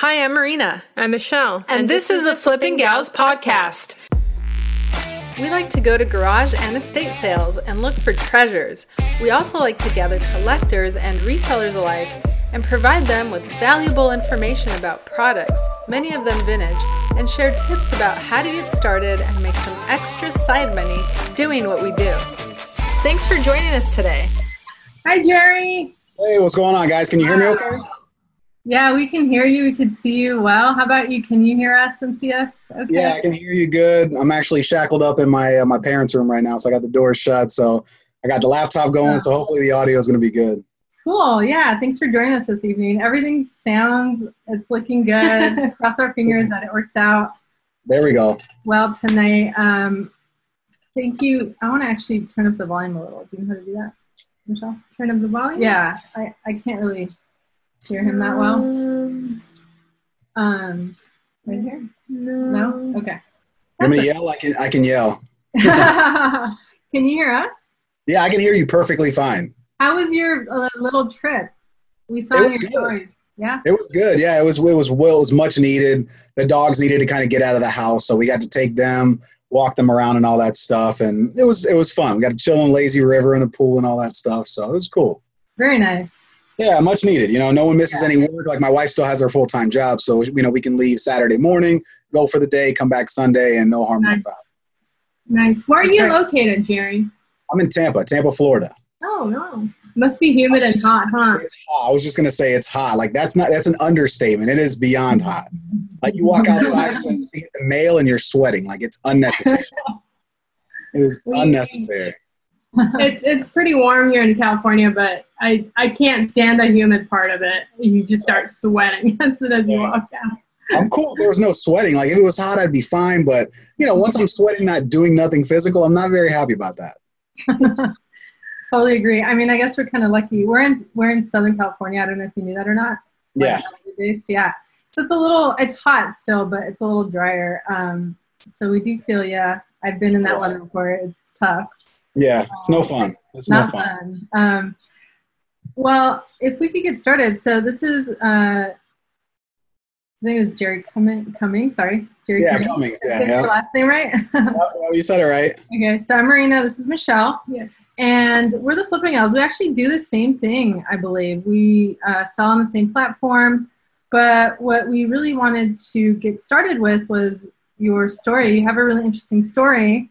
Hi, I'm Marina. I'm Michelle. And, this, is the Flipping Gals podcast. We like to go to garage and estate sales and look for treasures. We also like to gather collectors and resellers alike and provide them with valuable information about products, many of them vintage, and share tips about how to get started and make some extra side money doing what we do. Thanks for joining us today. Hi, Jerry. Hey, what's going on, guys? Can you hear me okay? Yeah, we can hear you. We can see you well. How about you? Can you hear us and see us? Okay. Yeah, I can hear you good. I'm actually shackled up in my uh, my parents' room right now, so I got the door shut. So I got the laptop going, so hopefully the audio is going to be good. Cool. Yeah. Thanks for joining us this evening. Everything sounds, it's looking good. Cross our fingers that it works out. There we go. Well, tonight, um, thank you. I want to actually turn up the volume a little. Do you know how to do that, Michelle? Turn up the volume? Yeah. I, I can't really hear him that well. Um, right here? No. No? Okay. You want me to yell? I can. I can yell. can you hear us? Yeah, I can hear you perfectly fine. How was your uh, little trip? We saw It was your good. stories. Yeah. It was good. Yeah, it was. It was. Well, it was much needed. The dogs needed to kind of get out of the house, so we got to take them, walk them around, and all that stuff. And it was. It was fun. We got to chill in lazy river and the pool and all that stuff. So it was cool. Very nice. Yeah, much needed. You know, no one misses any work. Like my wife still has her full time job, so you know we can leave Saturday morning, go for the day, come back Sunday, and no harm, no Nice. foul. Nice. Where are you located, Jerry? I'm in Tampa, Tampa, Florida. Oh, no. Must be humid and hot, huh? It's hot. I was just gonna say it's hot. Like that's not that's an understatement. It is beyond hot. Like you walk outside to get the mail and you're sweating. Like it's unnecessary. It is unnecessary. It's it's pretty warm here in California, but I I can't stand the humid part of it. You just start sweating as soon as you walk out. I'm cool. if There was no sweating. Like if it was hot, I'd be fine. But you know, once I'm sweating, not doing nothing physical, I'm not very happy about that. Totally agree. I mean, I guess we're kind of lucky. We're in we're in Southern California. I don't know if you knew that or not. Yeah. Based, yeah. So it's a little, it's hot still, but it's a little drier. Um, so we do feel, yeah. I've been in that weather before. It's tough. Yeah, it's no fun. It's no fun. fun. Um, well, if we could get started. So this is, uh, his name is Jerry Cumming. Cumming sorry, Jerry. Yeah, Cumming. Cummings. Did I Yeah, your last name right? Oh, you said it right. okay, so I'm Marina. This is Michelle. Yes. And we're the Flipping Gals. We actually do the same thing, I believe. We uh, sell on the same platforms, but what we really wanted to get started with was your story. You have a really interesting story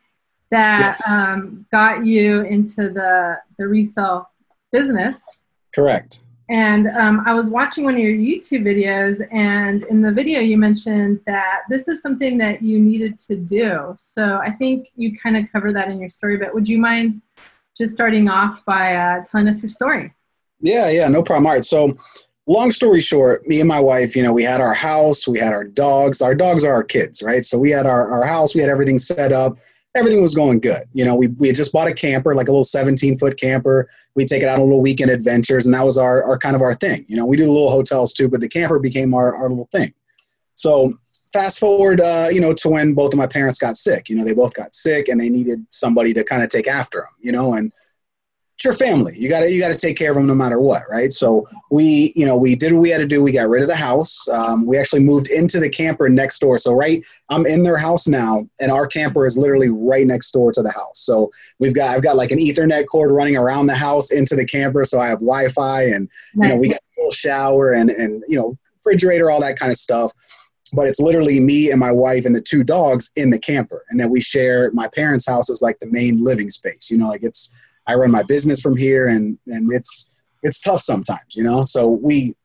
that um, got you into the, the resale business. Correct. And um, I was watching one of your YouTube videos, and in the video, you mentioned that this is something that you needed to do. So I think you kind of covered that in your story, but would you mind just starting off by uh, telling us your story? Yeah, yeah, no problem. All right. So, long story short, me and my wife, you know, we had our house, we had our dogs. Our dogs are our kids, right? So, we had our, our house, we had everything set up. Everything was going good. You know, we, we had just bought a camper, like a little 17 foot camper. We take it out on little weekend adventures, and that was our, our kind of our thing. You know, we do little hotels too, but the camper became our, our little thing. So, fast forward, uh, you know, to when both of my parents got sick. You know, they both got sick, and they needed somebody to kind of take after them. You know, and it's your family. You got to you got to take care of them no matter what, right? So we, you know, we did what we had to do. We got rid of the house. Um, we actually moved into the camper next door. So right, I'm in their house now, and our camper is literally right next door to the house. So we've got I've got like an Ethernet cord running around the house into the camper, so I have Wi-Fi, and you know we got a little shower and and you know refrigerator, all that kind of stuff. But it's literally me and my wife and the two dogs in the camper, and then we share my parents' house as like the main living space. You know, like it's I run my business from here, and and it's it's tough sometimes, you know. So we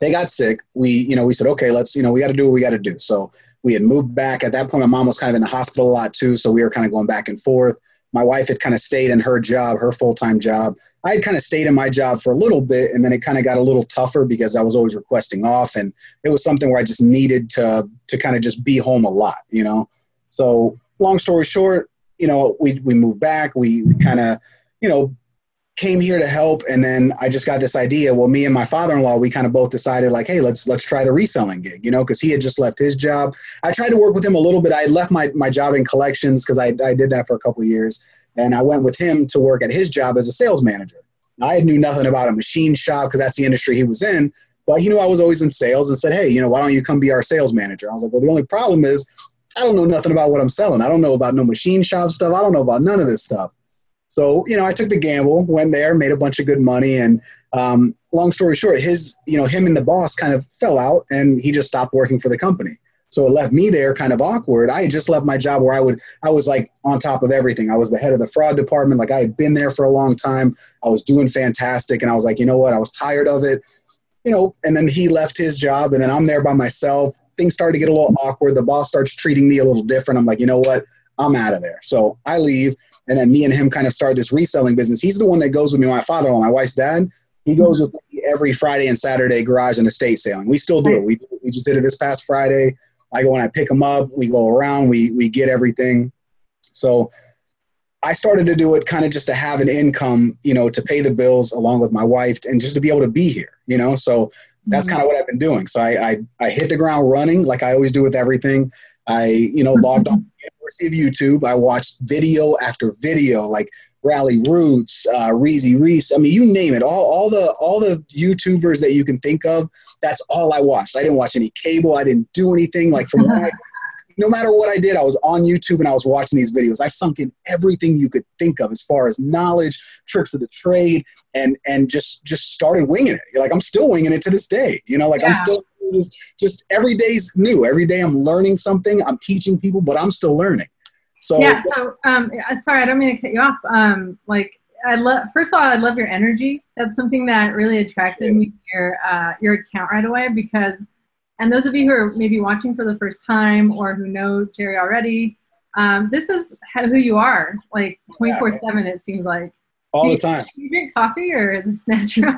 they got sick. We you know we said okay, let's you know we got to do what we got to do. So we had moved back at that point. My mom was kind of in the hospital a lot too, so we were kind of going back and forth. My wife had kind of stayed in her job, her full time job. I had kind of stayed in my job for a little bit, and then it kind of got a little tougher because I was always requesting off, and it was something where I just needed to to kind of just be home a lot, you know. So long story short, you know, we we moved back. We, we kind of you know, came here to help and then I just got this idea. Well, me and my father-in-law, we kind of both decided like, hey, let's let's try the reselling gig, you know, because he had just left his job. I tried to work with him a little bit. I had left my, my job in collections because I, I did that for a couple years. And I went with him to work at his job as a sales manager. I knew nothing about a machine shop because that's the industry he was in. But he knew I was always in sales and said, hey, you know, why don't you come be our sales manager? I was like, well, the only problem is I don't know nothing about what I'm selling. I don't know about no machine shop stuff. I don't know about none of this stuff. So, you know, I took the gamble, went there, made a bunch of good money. And um, long story short, his, you know, him and the boss kind of fell out and he just stopped working for the company. So it left me there kind of awkward. I had just left my job where I would, I was like on top of everything. I was the head of the fraud department. Like I had been there for a long time. I was doing fantastic. And I was like, you know what? I was tired of it, you know, and then he left his job and then I'm there by myself. Things started to get a little awkward. The boss starts treating me a little different. I'm like, you know what? I'm out of there. So I leave. And then me and him kind of started this reselling business. He's the one that goes with me, my father in law, my wife's dad. He goes with me every Friday and Saturday garage and estate sailing. We still do it. We, we just did it this past Friday. I go and I pick them up. We go around. We we get everything. So I started to do it kind of just to have an income, you know, to pay the bills along with my wife and just to be able to be here, you know. So that's mm-hmm. kind of what I've been doing. So I, I I hit the ground running like I always do with everything. I you know logged on of YouTube. I watched video after video like Rally Roots, uh, Reezy Reese. I mean, you name it. All, all the all the YouTubers that you can think of. That's all I watched. I didn't watch any cable. I didn't do anything. Like from my, no matter what I did, I was on YouTube and I was watching these videos. I sunk in everything you could think of as far as knowledge, tricks of the trade, and and just just started winging it. Like I'm still winging it to this day. You know, like yeah. I'm still just just every day's new. Every day I'm learning something. I'm teaching people, but I'm still learning. So yeah. So um, sorry, I don't mean to cut you off. Um, like I love. First of all, I love your energy. That's something that really attracted yeah. me to your uh, your account right away because, and those of you who are maybe watching for the first time or who know Jerry already, um, this is who you are. Like twenty four seven, it seems like. All the time. Do you drink coffee or is this natural?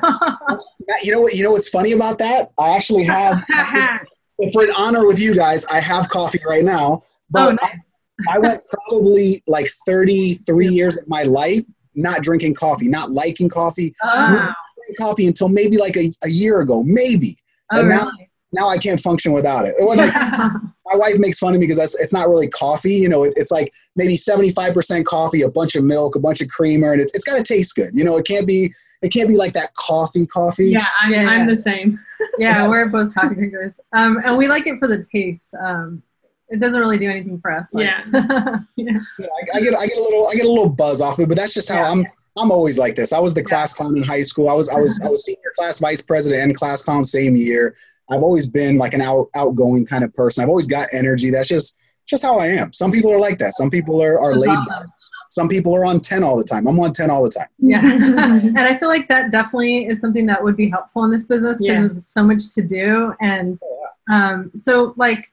you know what? You know what's funny about that? I actually have. for an honor with you guys, I have coffee right now. But oh, nice. I went probably like 33 years of my life not drinking coffee, not liking coffee, oh. coffee until maybe like a, a year ago, maybe. Oh, and really? now I can't function without it. Like, my wife makes fun of me because that's, it's not really coffee. You know, it, it's like maybe 75% coffee, a bunch of milk, a bunch of creamer, and it's, it's got to taste good. You know, it can't be it can't be like that coffee coffee. Yeah, I'm, yeah, I'm the same. yeah, we're both coffee drinkers. Um, and we like it for the taste. Um, it doesn't really do anything for us. Like. Yeah. yeah. I, I, get I get a little I get a little buzz off it, but that's just how yeah. I'm I'm always like this. I was the class clown in high school. I was I was I was senior class vice president and class clown same year. I've always been like an out outgoing kind of person. I've always got energy. That's just just how I am. Some people are like that. Some people are are laid back. Some people are on 10 all the time. I'm on 10 all the time. Yeah. and I feel like that definitely is something that would be helpful in this business because yeah. there's so much to do. And oh, um, so, like,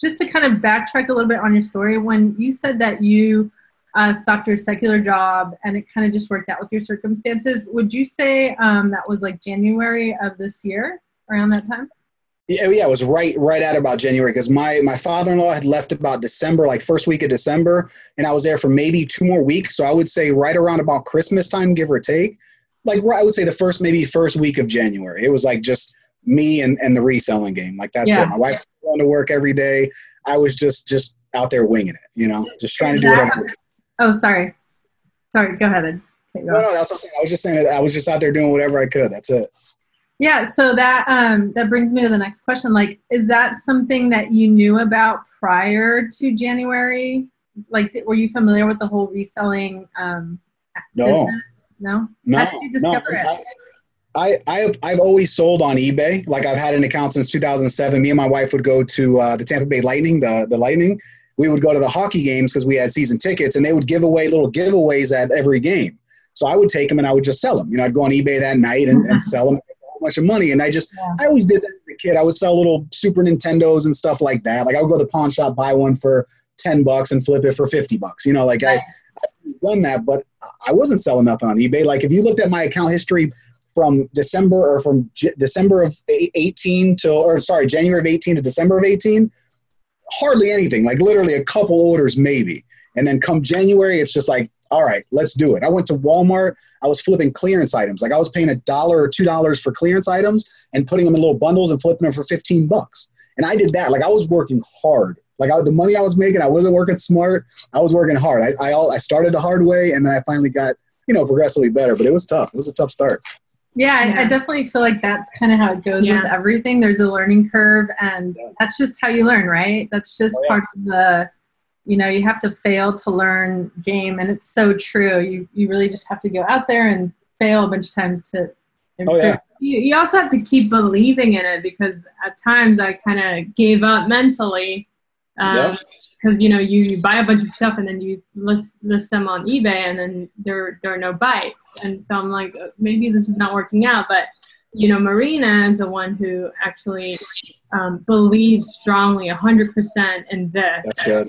just to kind of backtrack a little bit on your story, when you said that you uh, stopped your secular job and it kind of just worked out with your circumstances, would you say um, that was like January of this year, around that time? Yeah, yeah, it was right right at about January because my my father in law had left about December, like first week of December, and I was there for maybe two more weeks. So I would say right around about Christmas time, give or take. Like I would say the first maybe first week of January. It was like just me and, and the reselling game. Like that's yeah. it. My wife going to work every day. I was just just out there winging it, you know, just trying to do whatever. Oh, sorry. Sorry, go ahead. Okay, go no, no, that's what I'm saying. I was just saying that I was just out there doing whatever I could. That's it. Yeah, so that um, that brings me to the next question. Like, is that something that you knew about prior to January? Like, did, were you familiar with the whole reselling um, no. business? No. No. How did you discover no. it? I, I've, I've always sold on eBay. Like I've had an account since 2007. Me and my wife would go to uh, the Tampa Bay Lightning, the, the Lightning. We would go to the hockey games because we had season tickets and they would give away little giveaways at every game. So I would take them and I would just sell them. You know, I'd go on eBay that night and, and sell them whole bunch of money. And I just, yeah. I always did that as a kid. I would sell little Super Nintendos and stuff like that. Like I would go to the pawn shop, buy one for 10 bucks and flip it for 50 bucks. You know, like nice. I, I've done that, but I wasn't selling nothing on eBay. Like if you looked at my account history from December or from J- December of 18 to, or sorry, January of 18 to December of 18, hardly anything, like literally a couple orders maybe. And then come January, it's just like, all right, let's do it. I went to Walmart. I was flipping clearance items. Like I was paying a dollar or two dollars for clearance items and putting them in little bundles and flipping them for 15 bucks. And I did that. Like I was working hard. Like I, the money I was making, I wasn't working smart. I was working hard. I, I, all, I started the hard way and then I finally got, you know, progressively better, but it was tough. It was a tough start. Yeah, I, I definitely feel like that's kind of how it goes Yeah. with everything. There's a learning curve, and Yeah. that's just how you learn, right? That's just Oh, yeah. part of the, you know, you have to fail to learn game, and it's so true. You you really just have to go out there and fail a bunch of times to improve. Oh, yeah. You, you also have to keep believing in it because at times I kind of gave up mentally. Yeah. Because you know you, you buy a bunch of stuff and then you list list them on eBay and then there there are no bites and so I'm like uh, maybe this is not working out but you know Marina is the one who actually um, believes strongly 100% in this. That's good.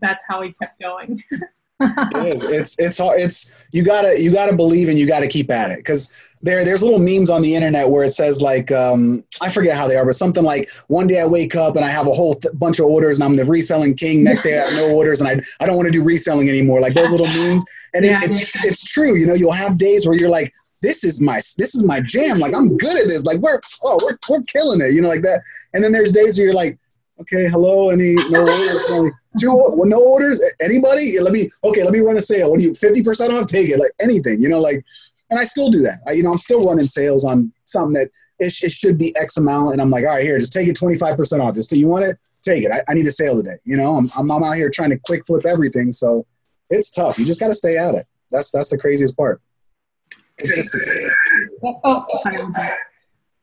That's how we kept going. It is. It's it's hard. It's you gotta you gotta believe and you gotta keep at it because there there's little memes on the internet where it says like um, I forget how they are, but something like one day I wake up and I have a whole th- bunch of orders and I'm the reselling king. Next day I have no orders and I I don't want to do reselling anymore. Like those little memes, and Yeah. it's, it's it's true. You know, you'll have days where you're like. This is my this is my jam. Like I'm good at this. Like we're oh we're we're killing it. You know like that. And then there's days where you're like, okay, hello, any no orders? Only two well, no orders? Anybody? Let me okay, let me run a sale. What do you fifty percent off? Take it. Like anything, you know, like and I still do that. I, you know, I'm still running sales on something that it, it should be X amount, and I'm like, all right, here, just take it 25% off. Just do you want it? Take it. I, I need a sale today. You know, I'm, I'm I'm out here trying to quick flip everything, so it's tough. You just got to stay at it. That's that's the craziest part. Consistency. oh, sorry.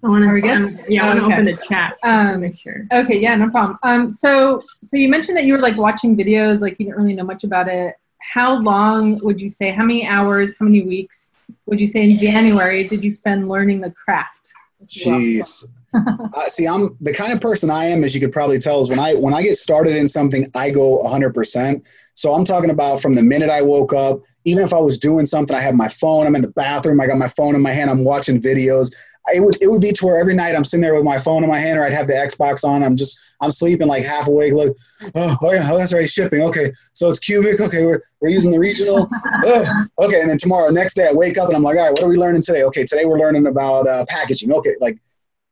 I want Are we to good? yeah, I want to Okay. open the chat just to Um, make sure. Okay, yeah, no problem. Um, so so you mentioned that you were like watching videos, like you didn't really know much about it. How long would you say? How many hours? How many weeks would you say in January did you spend learning the craft? Jeez. uh, see, I'm the kind of person I am, as you could probably tell, is when I when I get started in something, I go 100%. So I'm talking about from the minute I woke up, even if I was doing something, I have my phone, I'm in the bathroom, I got my phone in my hand, I'm watching videos. It would it would be to where every night I'm sitting there with my phone in my hand, or I'd have the Xbox on. I'm just I'm sleeping like half awake. Look, oh, oh yeah, oh, that's right, shipping. Okay, so it's cubic. Okay, we're we're using the regional. oh, okay, and then tomorrow, next day, I wake up and I'm like, all right, what are we learning today? Okay, today we're learning about uh, packaging. Okay, like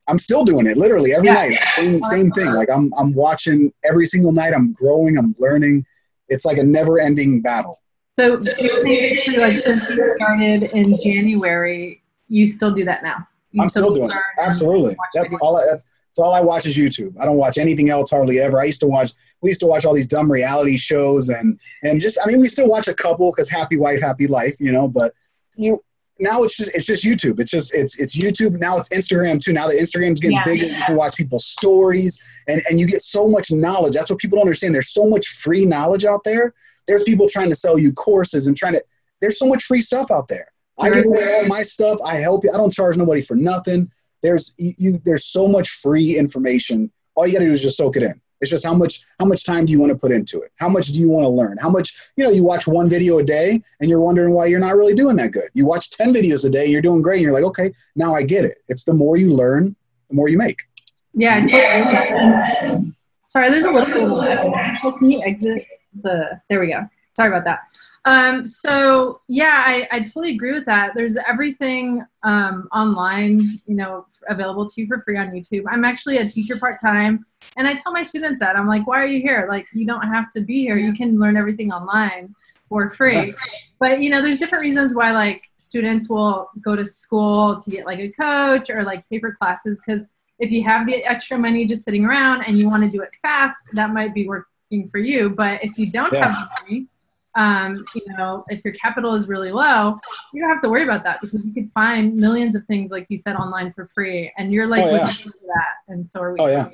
I'm still doing it literally every Yeah. night. Same, same thing. Like I'm, I'm watching every single night. I'm growing. I'm learning. It's like a never-ending battle. So basically like since you started in January, you still do that now. You I'm still doing it. Absolutely. watch That's videos. all. I, that's, that's all I watch is YouTube. I don't watch anything else hardly ever. I used to watch. We used to watch all these dumb reality shows and and just. I mean, we still watch a couple because happy wife, happy life. You know, but you now it's just it's just YouTube. It's just it's it's YouTube. Now it's Instagram too. Now that Instagram's getting Yeah. bigger, you can watch people's stories and and you get so much knowledge. That's what people don't understand. There's so much free knowledge out there. There's people trying to sell you courses and trying to. There's so much free stuff out there. I give away all my stuff. I help you. I don't charge nobody for nothing. There's you. There's so much free information. All you got to do is just soak it in. It's just how much how much time do you want to put into it? How much do you want to learn? How much you know? You watch one video a day and you're wondering why you're not really doing that good. You watch ten videos a day, and you're doing great. And you're like, okay, now I get it. It's the more you learn, the more you make. Yeah, totally. Sorry, there's a little Can you exit the? There we go. Sorry about that. Um, so yeah, I, I totally agree with that. There's everything um, online, you know, available to you for free on YouTube. I'm actually a teacher part time, and I tell my students that I'm like, why are you here? Like, you don't have to be here. You can learn everything online for free. But you know, there's different reasons why like students will go to school to get like a coach or like paper classes because if you have the extra money just sitting around and you want to do it fast, that might be working for you. But if you don't Yeah. have money, um, you know, if your capital is really low, you don't have to worry about that because you could find millions of things, like you said, online for free, and you're like Oh, yeah. that, and so are we. Oh, yeah.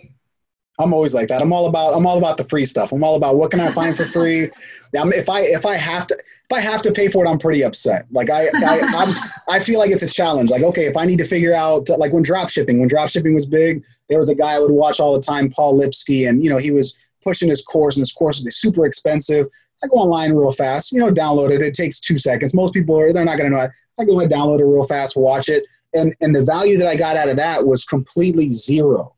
I'm always like that. I'm all about I'm all about the free stuff. I'm all about what can I find for free. Um, if I if I have to if I have to pay for it, I'm pretty upset. Like I I I'm, I feel like it's a challenge. Like okay, if I need to figure out like when drop shipping when drop shipping was big, there was a guy I would watch all the time, Paul Lipsky, and you know he was pushing his course, and his course is super expensive. I go online real fast, you know, download it. It takes two seconds. Most people are they're not gonna know. I, I go and download it real fast, watch it, and and the value that I got out of that was completely zero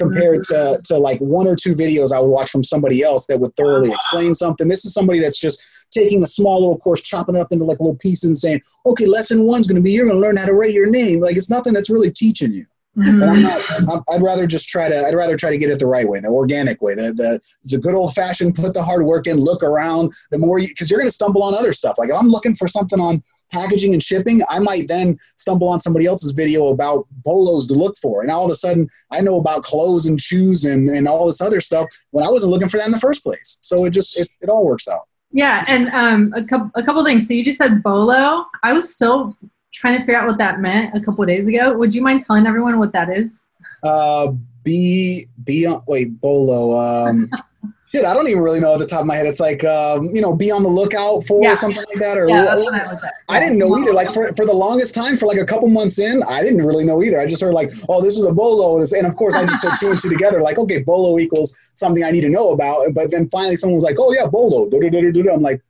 compared to, mm-hmm. to like one or two videos I would watch from somebody else that would thoroughly uh-huh. explain something. This is somebody that's just taking a small little course, chopping it up into like little pieces and saying, okay, lesson one's going to be, you're going to learn how to write your name. Like it's nothing that's really teaching you. Mhm. I'm not, I'm, I'd rather just try to, I'd rather try to get it the right way, the organic way, the, the, the good old fashioned, put the hard work in, look around the more you, cause you're going to stumble on other stuff. Like if I'm looking for something on, packaging and shipping, I might then stumble on somebody else's video about bolos to look for. And all of a sudden, I know about clothes and shoes and, and all this other stuff when I wasn't looking for that in the first place. So it just, it, it all works out. Yeah. And um, a, couple, a couple things. So you just said bolo. I was still trying to figure out what that meant a couple days ago. Would you mind telling everyone what that is? Uh, be, be on, wait, bolo. Um, shit, I don't even really know at the top of my head. It's like, um, you know, be on the lookout for Yeah. something like that. Or Yeah, I. I didn't know either. Like for, for the longest time, for like a couple months in, I didn't really know either. I just heard like, oh, this is a bolo, and, and of course I just put two and two together. Like, okay, bolo equals something I need to know about. But then finally, someone was like, oh yeah, bolo. I'm like,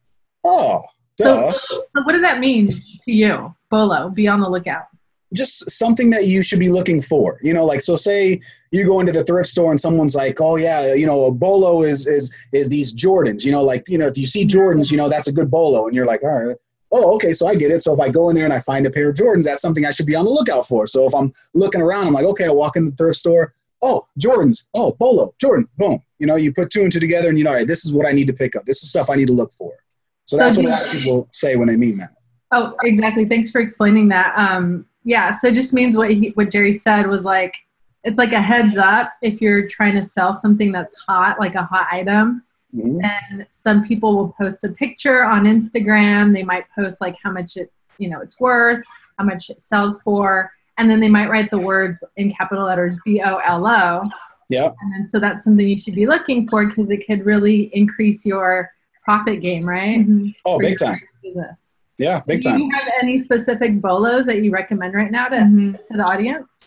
oh, duh. So, so what does that mean to you, bolo? Be on the lookout. just something that you should be looking for. You know, like so say you go into the thrift store and someone's like, "Oh yeah, you know, a bolo is is is these Jordans." You know, like, you know, if you see Jordans, you know, that's a good bolo and you're like, "All right, oh, okay, so I get it. So if I go in there and I find a pair of Jordans, that's something I should be on the lookout for. So if I'm looking around, I'm like, okay, I walk in the thrift store. Oh, Jordans. Oh, Bolo, Jordan. Boom. You know, you put two and two together, and you know, all right, this is what I need to pick up. This is stuff I need to look for. So, So that's what a lot of people say when they mean that. Oh, exactly. Thanks for explaining that. Um, yeah, so it just means what he, what Jerry said was like it's like a heads up if you're trying to sell something that's hot, like a hot item. Mhm. And some people will post a picture on Instagram. They might post like how much it, you know, it's worth, how much it sells for, and then they might write the words in capital letters B O L O. Yeah. And so that's something you should be looking for because it could really increase your profit game, right? Oh, For big time. Business. Yeah, big time. Do you have any specific bolos that you recommend right now to, Mhm. to the audience?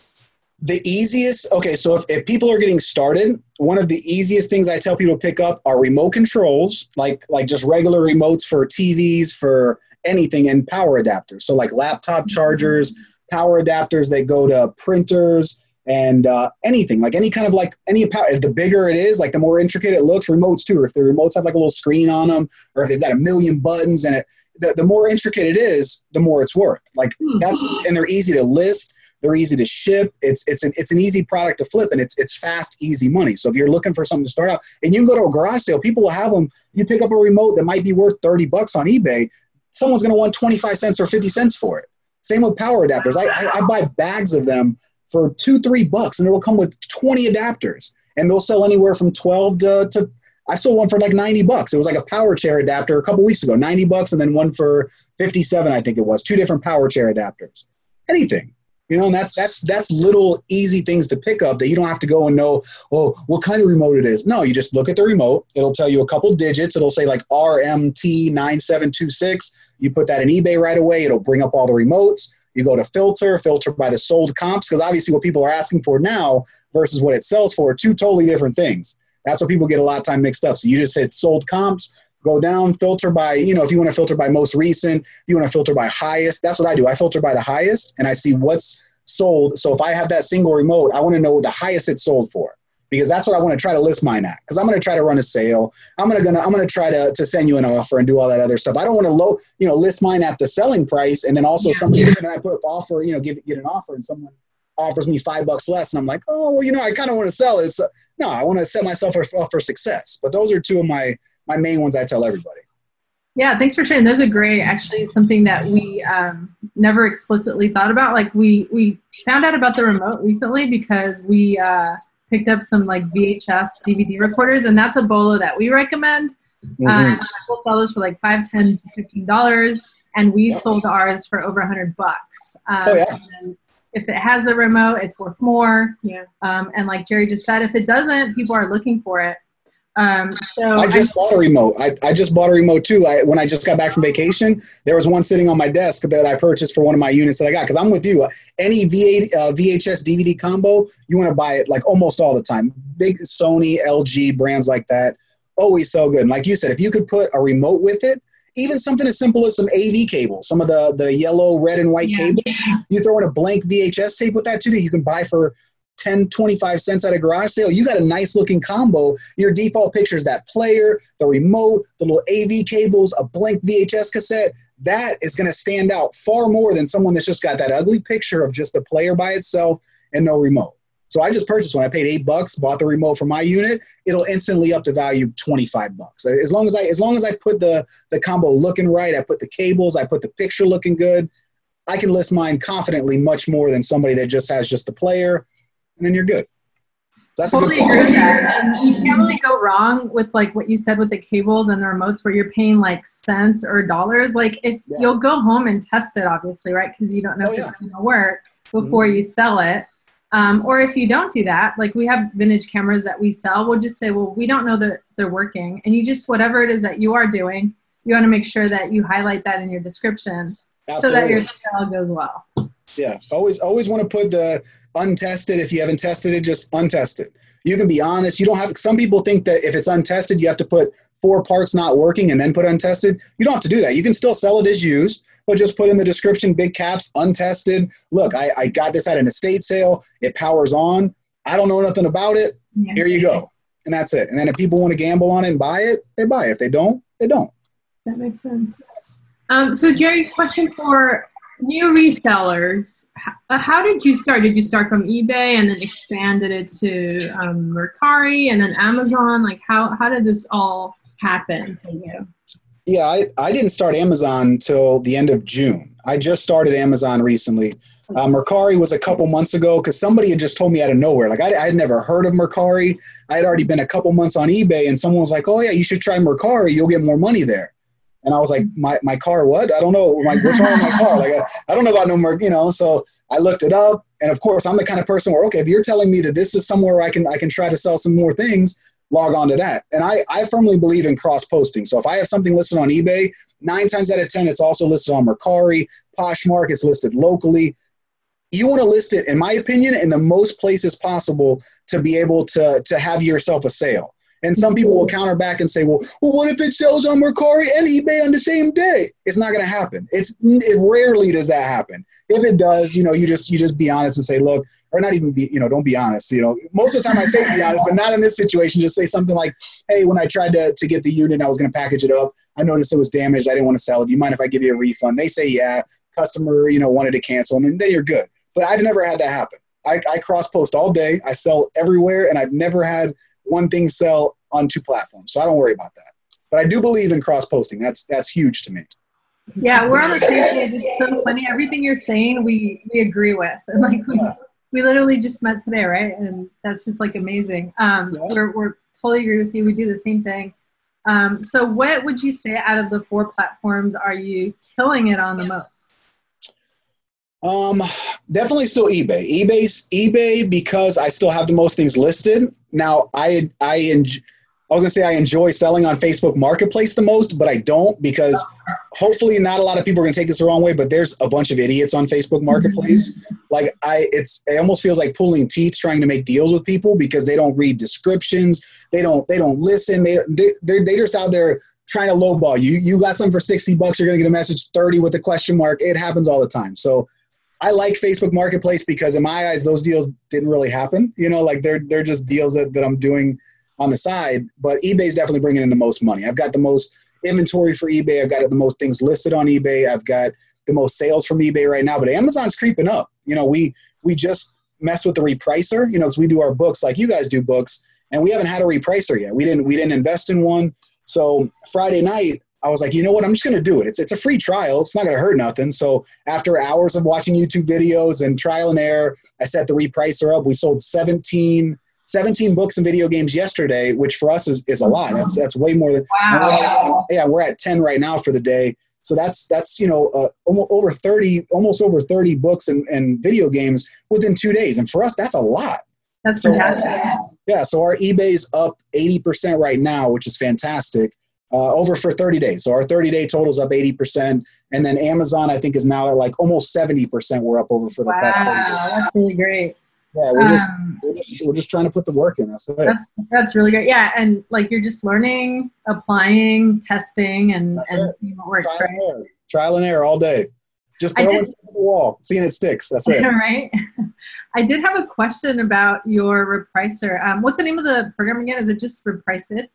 the easiest okay so if, if people are getting started one of the easiest things i tell people to pick up are remote controls like like just regular remotes for tvs for anything and power adapters so like laptop chargers power adapters that go to printers and uh, anything like any kind of like any power the bigger it is like the more intricate it looks remotes too if the remotes have like a little screen on them or if they've got a million buttons and it the, the more intricate it is the more it's worth like that's and they're easy to list they're easy to ship. It's it's an it's an easy product to flip, and it's it's fast, easy money. So if you're looking for something to start out, and you can go to a garage sale, people will have them. You pick up a remote that might be worth thirty bucks on eBay. Someone's going to want twenty five cents or fifty cents for it. Same with power adapters. I, I I buy bags of them for two three bucks, and it will come with twenty adapters, and they'll sell anywhere from twelve to to. I sold one for like 90 bucks. It was like a power chair adapter a couple weeks ago, 90 bucks, and then one for 57, I think it was. Two different power chair adapters. Anything. You know, and that's that's that's little easy things to pick up that you don't have to go and know, oh, what kind of remote it is. No, you just look at the remote. It'll tell you a couple digits. It'll say like RMT9726. You put that in eBay right away. It'll bring up all the remotes. You go to filter, filter by the sold comps, because obviously what people are asking for now versus what it sells for are two totally different things. That's what people get a lot of time mixed up. So you just hit sold comps, go down, filter by, you know, if you want to filter by most recent, if you want to filter by highest, that's what I do. I filter by the highest and I see what's sold. So if I have that single remote, I want to know the highest it's sold for because that's what I want to try to list mine at. Because I'm going to try to run a sale. I'm going to gonna I'm going to try to to send you an offer and do all that other stuff. I don't want to low you know list mine at the selling price and then also Yeah. somebody and I put offer you know give get an offer and someone offers me five bucks less and I'm like oh well you know I kind of want to sell it. So, no, I want to set myself up for, for success. But those are two of my my main ones I tell everybody. Yeah, thanks for sharing. Those are great. Actually, something that we um, never explicitly thought about. Like we we found out about the remote recently because we uh, picked up some like VHS DVD recorders, and that's a bolo that we recommend. Mhm. Uh, we'll sell those for like five, ten, to fifteen dollars, and we sold ours for over a hundred bucks. Um, Oh, yeah. if it has a remote, it's worth more. Yeah. Um, and like Jerry just said, if it doesn't, people are looking for it. Um, so I just bought a remote. I, I just bought a remote too. I, when I just got back from vacation, there was one sitting on my desk that I purchased for one of my units that I got. Because I'm with you. Any V8, uh, VHS DVD combo, you want to buy it like almost all the time. Big Sony, LG brands like that, always so good. And like you said, if you could put a remote with it, even something as simple as some AV cable, some of the the yellow, red, and white Yeah. cables, you throw in a blank VHS tape with that too that you can buy for 10, 25 cents at a garage sale. You got a nice looking combo. Your default picture is that player, the remote, the little AV cables, a blank VHS cassette. That is going to stand out far more than someone that's just got that ugly picture of just the player by itself and no remote. So I just purchased one. I paid eight bucks, bought the remote for my unit. It'll instantly up the value 25 bucks. Uh, as long as I as long as I put the the combo looking right, I put the cables, I put the picture looking good, I can list mine confidently much more than somebody that just has just the player, and then you're good. That's totally agree with that. And you can't really go wrong with like what you said with the cables and the remotes where you're paying like cents or dollars. Like if yeah. you'll go home and test it, obviously, right? Because you don't know oh, if yeah. it's going to work before mm-hmm. you sell it. Um, or if you don't do that, like we have vintage cameras that we sell, we'll just say, well, we don't know that they're working. And you just, whatever it is that you are doing, you want to make sure that you highlight that in your description Absolutely. so that your sale goes well. Yeah, always always want to put the untested. If you haven't tested it, just untested. You can be honest. You don't have. Some people think that if it's untested, you have to put four parts not working and then put untested. You don't have to do that. You can still sell it as used, but just put in the description big caps untested. Look, I, I got this at an estate sale. It powers on. I don't know nothing about it. Yeah. Here you go. And that's it. And then if people want to gamble on it and buy it, they buy it. If they don't, they don't. That makes sense. Um, so Jerry, question for new resellers, how did you start? Did you start from eBay and then expanded it to um, Mercari and then Amazon? Like how, how did this all happen for you? Yeah, I, I didn't start Amazon until the end of June. I just started Amazon recently. Uh, Mercari was a couple months ago because somebody had just told me out of nowhere. Like I, I had never heard of Mercari. I had already been a couple months on eBay, and someone was like, "Oh yeah, you should try Mercari. You'll get more money there." And I was like, my, my car, what? I don't know. Like, what's wrong with my car? Like, I, I don't know about no more, you know? So I looked it up. And of course, I'm the kind of person where, okay, if you're telling me that this is somewhere I can, I can try to sell some more things, log on to that. And I, I firmly believe in cross posting. So if I have something listed on eBay, nine times out of 10, it's also listed on Mercari, Poshmark, it's listed locally. You want to list it, in my opinion, in the most places possible to be able to, to have yourself a sale. And some people will counter back and say, well, well, what if it sells on Mercari and eBay on the same day? It's not going to happen. It's it rarely does that happen. If it does, you know, you just you just be honest and say, look, or not even be, you know, don't be honest. You know, most of the time I say be honest, but not in this situation. Just say something like, hey, when I tried to, to get the unit, I was going to package it up. I noticed it was damaged. I didn't want to sell it. Do you mind if I give you a refund? They say, yeah. Customer, you know, wanted to cancel, I and then you're good. But I've never had that happen. I, I cross post all day. I sell everywhere, and I've never had one thing sell on two platforms. So I don't worry about that. But I do believe in cross posting. That's that's huge to me. Yeah, we're on the same page. It's so funny. Everything you're saying, we we agree with. And like we, yeah. we literally just met today, right? And that's just like amazing. Um, yeah. we're we're totally agree with you. We do the same thing. Um, so what would you say out of the four platforms are you killing it on the most? Um, definitely still eBay. eBay's eBay because I still have the most things listed. Now I I enjoy I was gonna say I enjoy selling on Facebook Marketplace the most, but I don't because hopefully not a lot of people are gonna take this the wrong way. But there's a bunch of idiots on Facebook Marketplace. Mm-hmm. Like I, it's it almost feels like pulling teeth trying to make deals with people because they don't read descriptions, they don't they don't listen, they they they're, they just out there trying to lowball you. You got something for sixty bucks, you're gonna get a message thirty with a question mark. It happens all the time. So I like Facebook Marketplace because in my eyes those deals didn't really happen. You know, like they're they're just deals that, that I'm doing on the side, but eBay's definitely bringing in the most money. I've got the most inventory for eBay. I've got the most things listed on eBay. I've got the most sales from eBay right now. But Amazon's creeping up. You know, we we just messed with the repricer. You know, because we do our books like you guys do books, and we haven't had a repricer yet. We didn't we didn't invest in one. So Friday night, I was like, you know what? I'm just going to do it. It's, it's a free trial. It's not going to hurt nothing. So after hours of watching YouTube videos and trial and error, I set the repricer up. We sold 17 17 books and video games yesterday, which for us is, is a lot. That's that's way more than wow. We're at, yeah, we're at 10 right now for the day. So that's that's you know uh, over 30, almost over 30 books and, and video games within two days, and for us that's a lot. That's so, fantastic. Yeah, so our eBay's up 80% right now, which is fantastic. Uh, over for 30 days. So our 30 day total's up 80%. And then Amazon, I think, is now at like almost 70%. We're up over for the wow, past. Wow, that's really great. Yeah, we're just, um, we're just, we're just trying to put the work in. That's it. That's that's really great. Yeah, and like you're just learning, applying, testing, and and seeing what works. Trial right? and error. Trial and error all day. Just throwing it at the wall, seeing it sticks. That's it. right. I did have a question about your repricer. Um, what's the name of the program again? Is it just reprice it?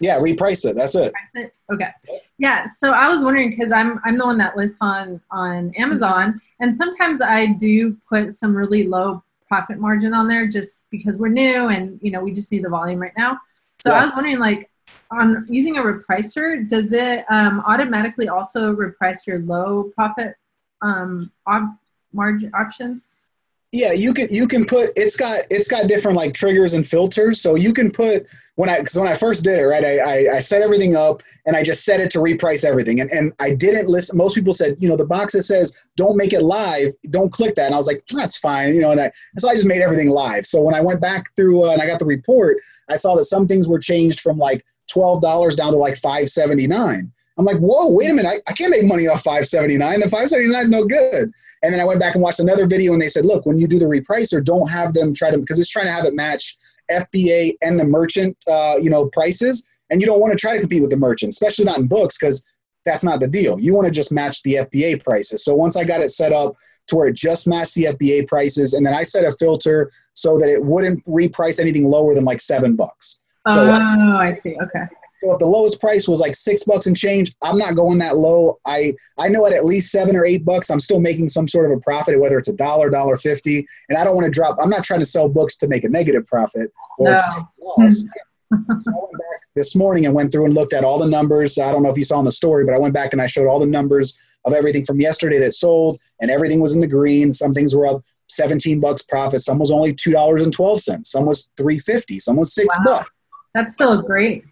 Yeah, reprice it. That's it. Reprice it. Okay. Yeah. So I was wondering because I'm I'm the one that lists on on Amazon, and sometimes I do put some really low profit margin on there just because we're new and you know we just need the volume right now. So Yeah. I was wondering, like, on using a repricer, does it um, automatically also reprice your low profit um, op- margin options? Yeah, you can you can put it's got it's got different like triggers and filters. So you can put when I because when I first did it, right, I, I I set everything up and I just set it to reprice everything. And and I didn't listen. Most people said, you know, the box that says don't make it live, don't click that. And I was like, that's fine, you know. And I so I just made everything live. So when I went back through uh, and I got the report, I saw that some things were changed from like twelve dollars down to like five seventy nine. I'm like, whoa, wait a minute, I, I can't make money off 579. The 579 is no good. And then I went back and watched another video and they said, look, when you do the repricer, don't have them try to, because it's trying to have it match FBA and the merchant, uh, you know, prices. And you don't want to try to compete with the merchant, especially not in books, because that's not the deal. You want to just match the FBA prices. So once I got it set up to where it just matched the FBA prices, and then I set a filter so that it wouldn't reprice anything lower than like seven bucks. So, oh, I see. Okay. So if the lowest price was like six bucks and change, I'm not going that low. I I know at at least seven or eight bucks, I'm still making some sort of a profit, whether it's a dollar, dollar fifty. And I don't want to drop. I'm not trying to sell books to make a negative profit or No. to take loss. so I went back this morning and went through and looked at all the numbers. I don't know if you saw in the story, but I went back and I showed all the numbers of everything from yesterday that sold, and everything was in the green. Some things were up 17 bucks profit. Some was only two dollars and twelve cents. Some was 350. Some was six Wow. bucks That's still great.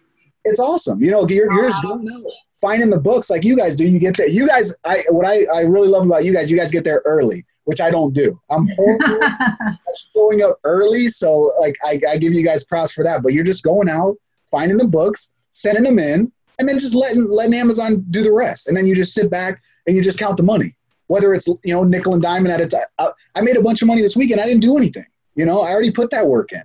It's awesome. You know, you're, you're just going out, finding the books like you guys do. You get there. You guys, I what I, I really love about you guys, you guys get there early, which I don't do. I'm showing up early, so like I, I give you guys props for that. But you're just going out, finding the books, sending them in, and then just letting letting Amazon do the rest. And then you just sit back and you just count the money. Whether it's you know nickel and diamond at a time. I, uh, I made a bunch of money this weekend. I didn't do anything. You know, I already put that work in.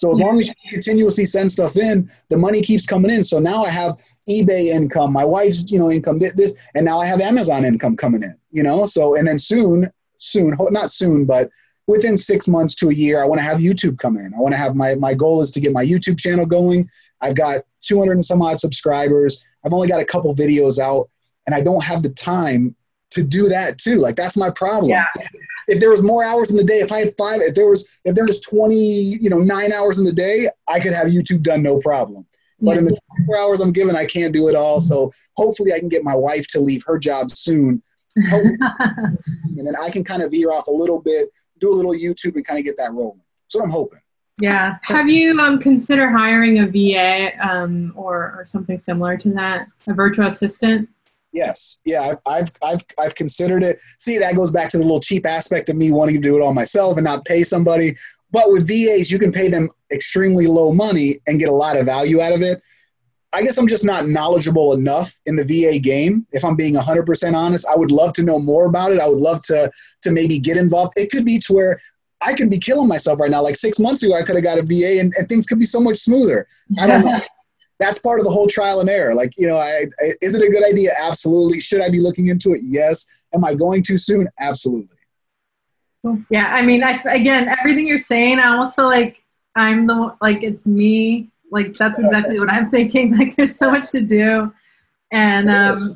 So as long as you continuously send stuff in, the money keeps coming in. So now I have eBay income, my wife's you know income, thi- this, and now I have Amazon income coming in. You know, so and then soon, soon, not soon, but within six months to a year, I want to have YouTube come in. I want to have my my goal is to get my YouTube channel going. I've got 200 and some odd subscribers. I've only got a couple videos out, and I don't have the time to do that too. Like that's my problem Yeah. If there was more hours in the day, if I had five, if there was if there was twenty, you know, nine hours in the day, I could have YouTube done no problem. But in the 24 hours I'm given, I can't do it all. So hopefully, I can get my wife to leave her job soon, and then I can kind of veer off a little bit, do a little YouTube, and kind of get that rolling. That's what I'm hoping. yeah. Have you um, considered hiring a VA um, or, or something similar to that, a virtual assistant? Yes, yeah, I've, I've I've considered it. See, that goes back to the little cheap aspect of me wanting to do it all myself and not pay somebody. But with VAs, you can pay them extremely low money and get a lot of value out of it. I guess I'm just not knowledgeable enough in the VA game. If I'm being 100% honest, I would love to know more about it. I would love to to maybe get involved. It could be to where I could be killing myself right now. Like six months ago, I could have got a VA and, and things could be so much smoother. I don't know. That's part of the whole trial and error. Like, you know, I, I, is it a good idea? Absolutely. Should I be looking into it? Yes. Am I going too soon? Absolutely. Yeah, I mean, I again, everything you're saying, I almost feel like I'm the one- like it's me. Like that's exactly what I'm thinking. Like there's so much to do, and um,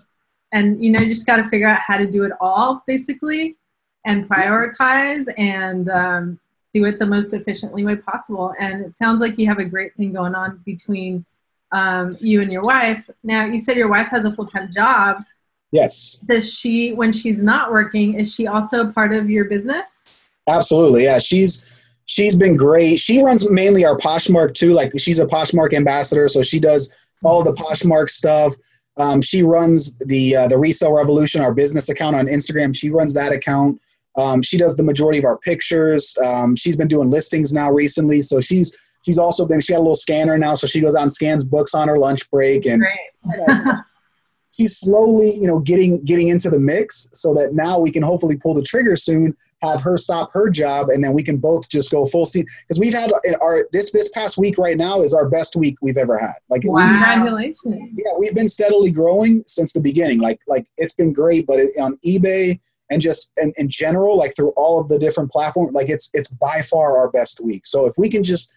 and you know, you just got to figure out how to do it all basically, and prioritize and um, do it the most efficiently way possible. And it sounds like you have a great thing going on between um, you and your wife. Now, you said your wife has a full time job Yes. does she when she's not working is she also a part of your business Absolutely. Yeah. She's she's been great. She runs mainly our Poshmark too. Like she's a Poshmark ambassador, so she does all the Poshmark stuff. Um, she runs the uh, the Resale Revolution, our business account on Instagram. She runs that account. Um, she does the majority of our pictures. Um, she's been doing listings now recently, so she's she's also been. She had a little scanner now, so she goes out and scans books on her lunch break, and great she's slowly, you know, getting getting into the mix, so that now we can hopefully pull the trigger soon. Have her stop her job, and then we can both just go full steam. Because we've had our this this past week right now is our best week we've ever had. Like Wow. Congratulations. yeah, we've been steadily growing since the beginning. Like like it's been great, but it, on eBay and just in, in general, like through all of the different platforms, like it's it's by far our best week. So if we can just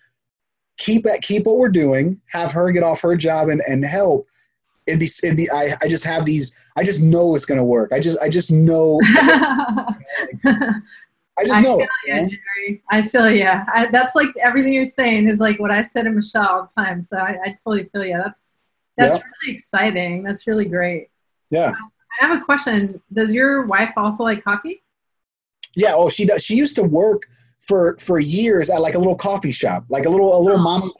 keep at keep what we're doing, have her get off her job and, and help, it'd be it'd be I, I just have these I just know it's gonna work. I just I just know I just know I feel it. you? Jerry. I feel yeah. That's like everything you're saying is like what I said to Michelle all the time. So I, I totally feel you. That's that's Yeah. really exciting. That's really great. Yeah. I have a question. Does your wife also like coffee? Yeah. Oh, she does. She used to work for for years at like a little coffee shop, like a little a little Oh. mom.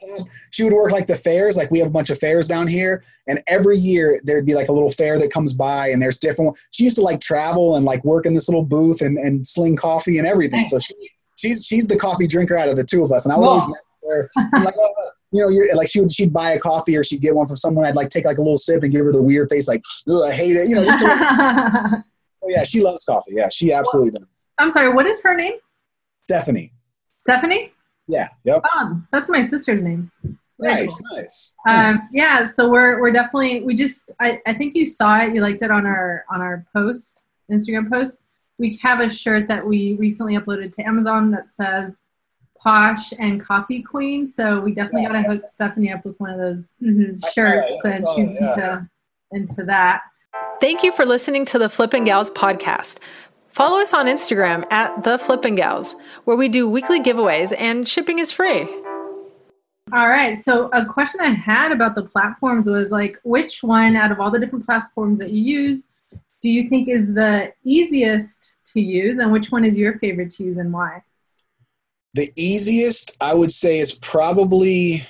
She would work like the fairs. Like we have a bunch of fairs down here, and every year there'd be like a little fair that comes by, and there's different. She used to like travel and like work in this little booth and and sling coffee and everything. So she she's she's the coffee drinker out of the two of us, and I Whoa. always with her. Like, oh, you know, you're like she would she'd buy a coffee or she'd get one from someone. I'd like take like a little sip and give her the weird face, like, "Ugh, I hate it. You know, just to, oh, yeah, she loves coffee. Yeah, she absolutely does. I'm sorry. What is her name? Stephanie. Stephanie. Yeah. Yep. Oh, that's my sister's name. Very Nice, cool. nice. Um, yeah, so we're we're definitely we just I, I think you saw it, you liked it on our on our post, Instagram post. We have a shirt that we recently uploaded to Amazon that says Posh and Coffee Queen. So we definitely Yeah. gotta hook Stephanie up with one of those Mhm. I- shirts I and she's yeah. into into that. Thank you for listening to the Flipping Gals podcast. Follow us on Instagram at the Flipping Gals, where we do weekly giveaways and shipping is free. All right. So a question I had about the platforms was like, which one out of all the different platforms that you use do you think is the easiest to use, and which one is your favorite to use and why? The easiest I would say is probably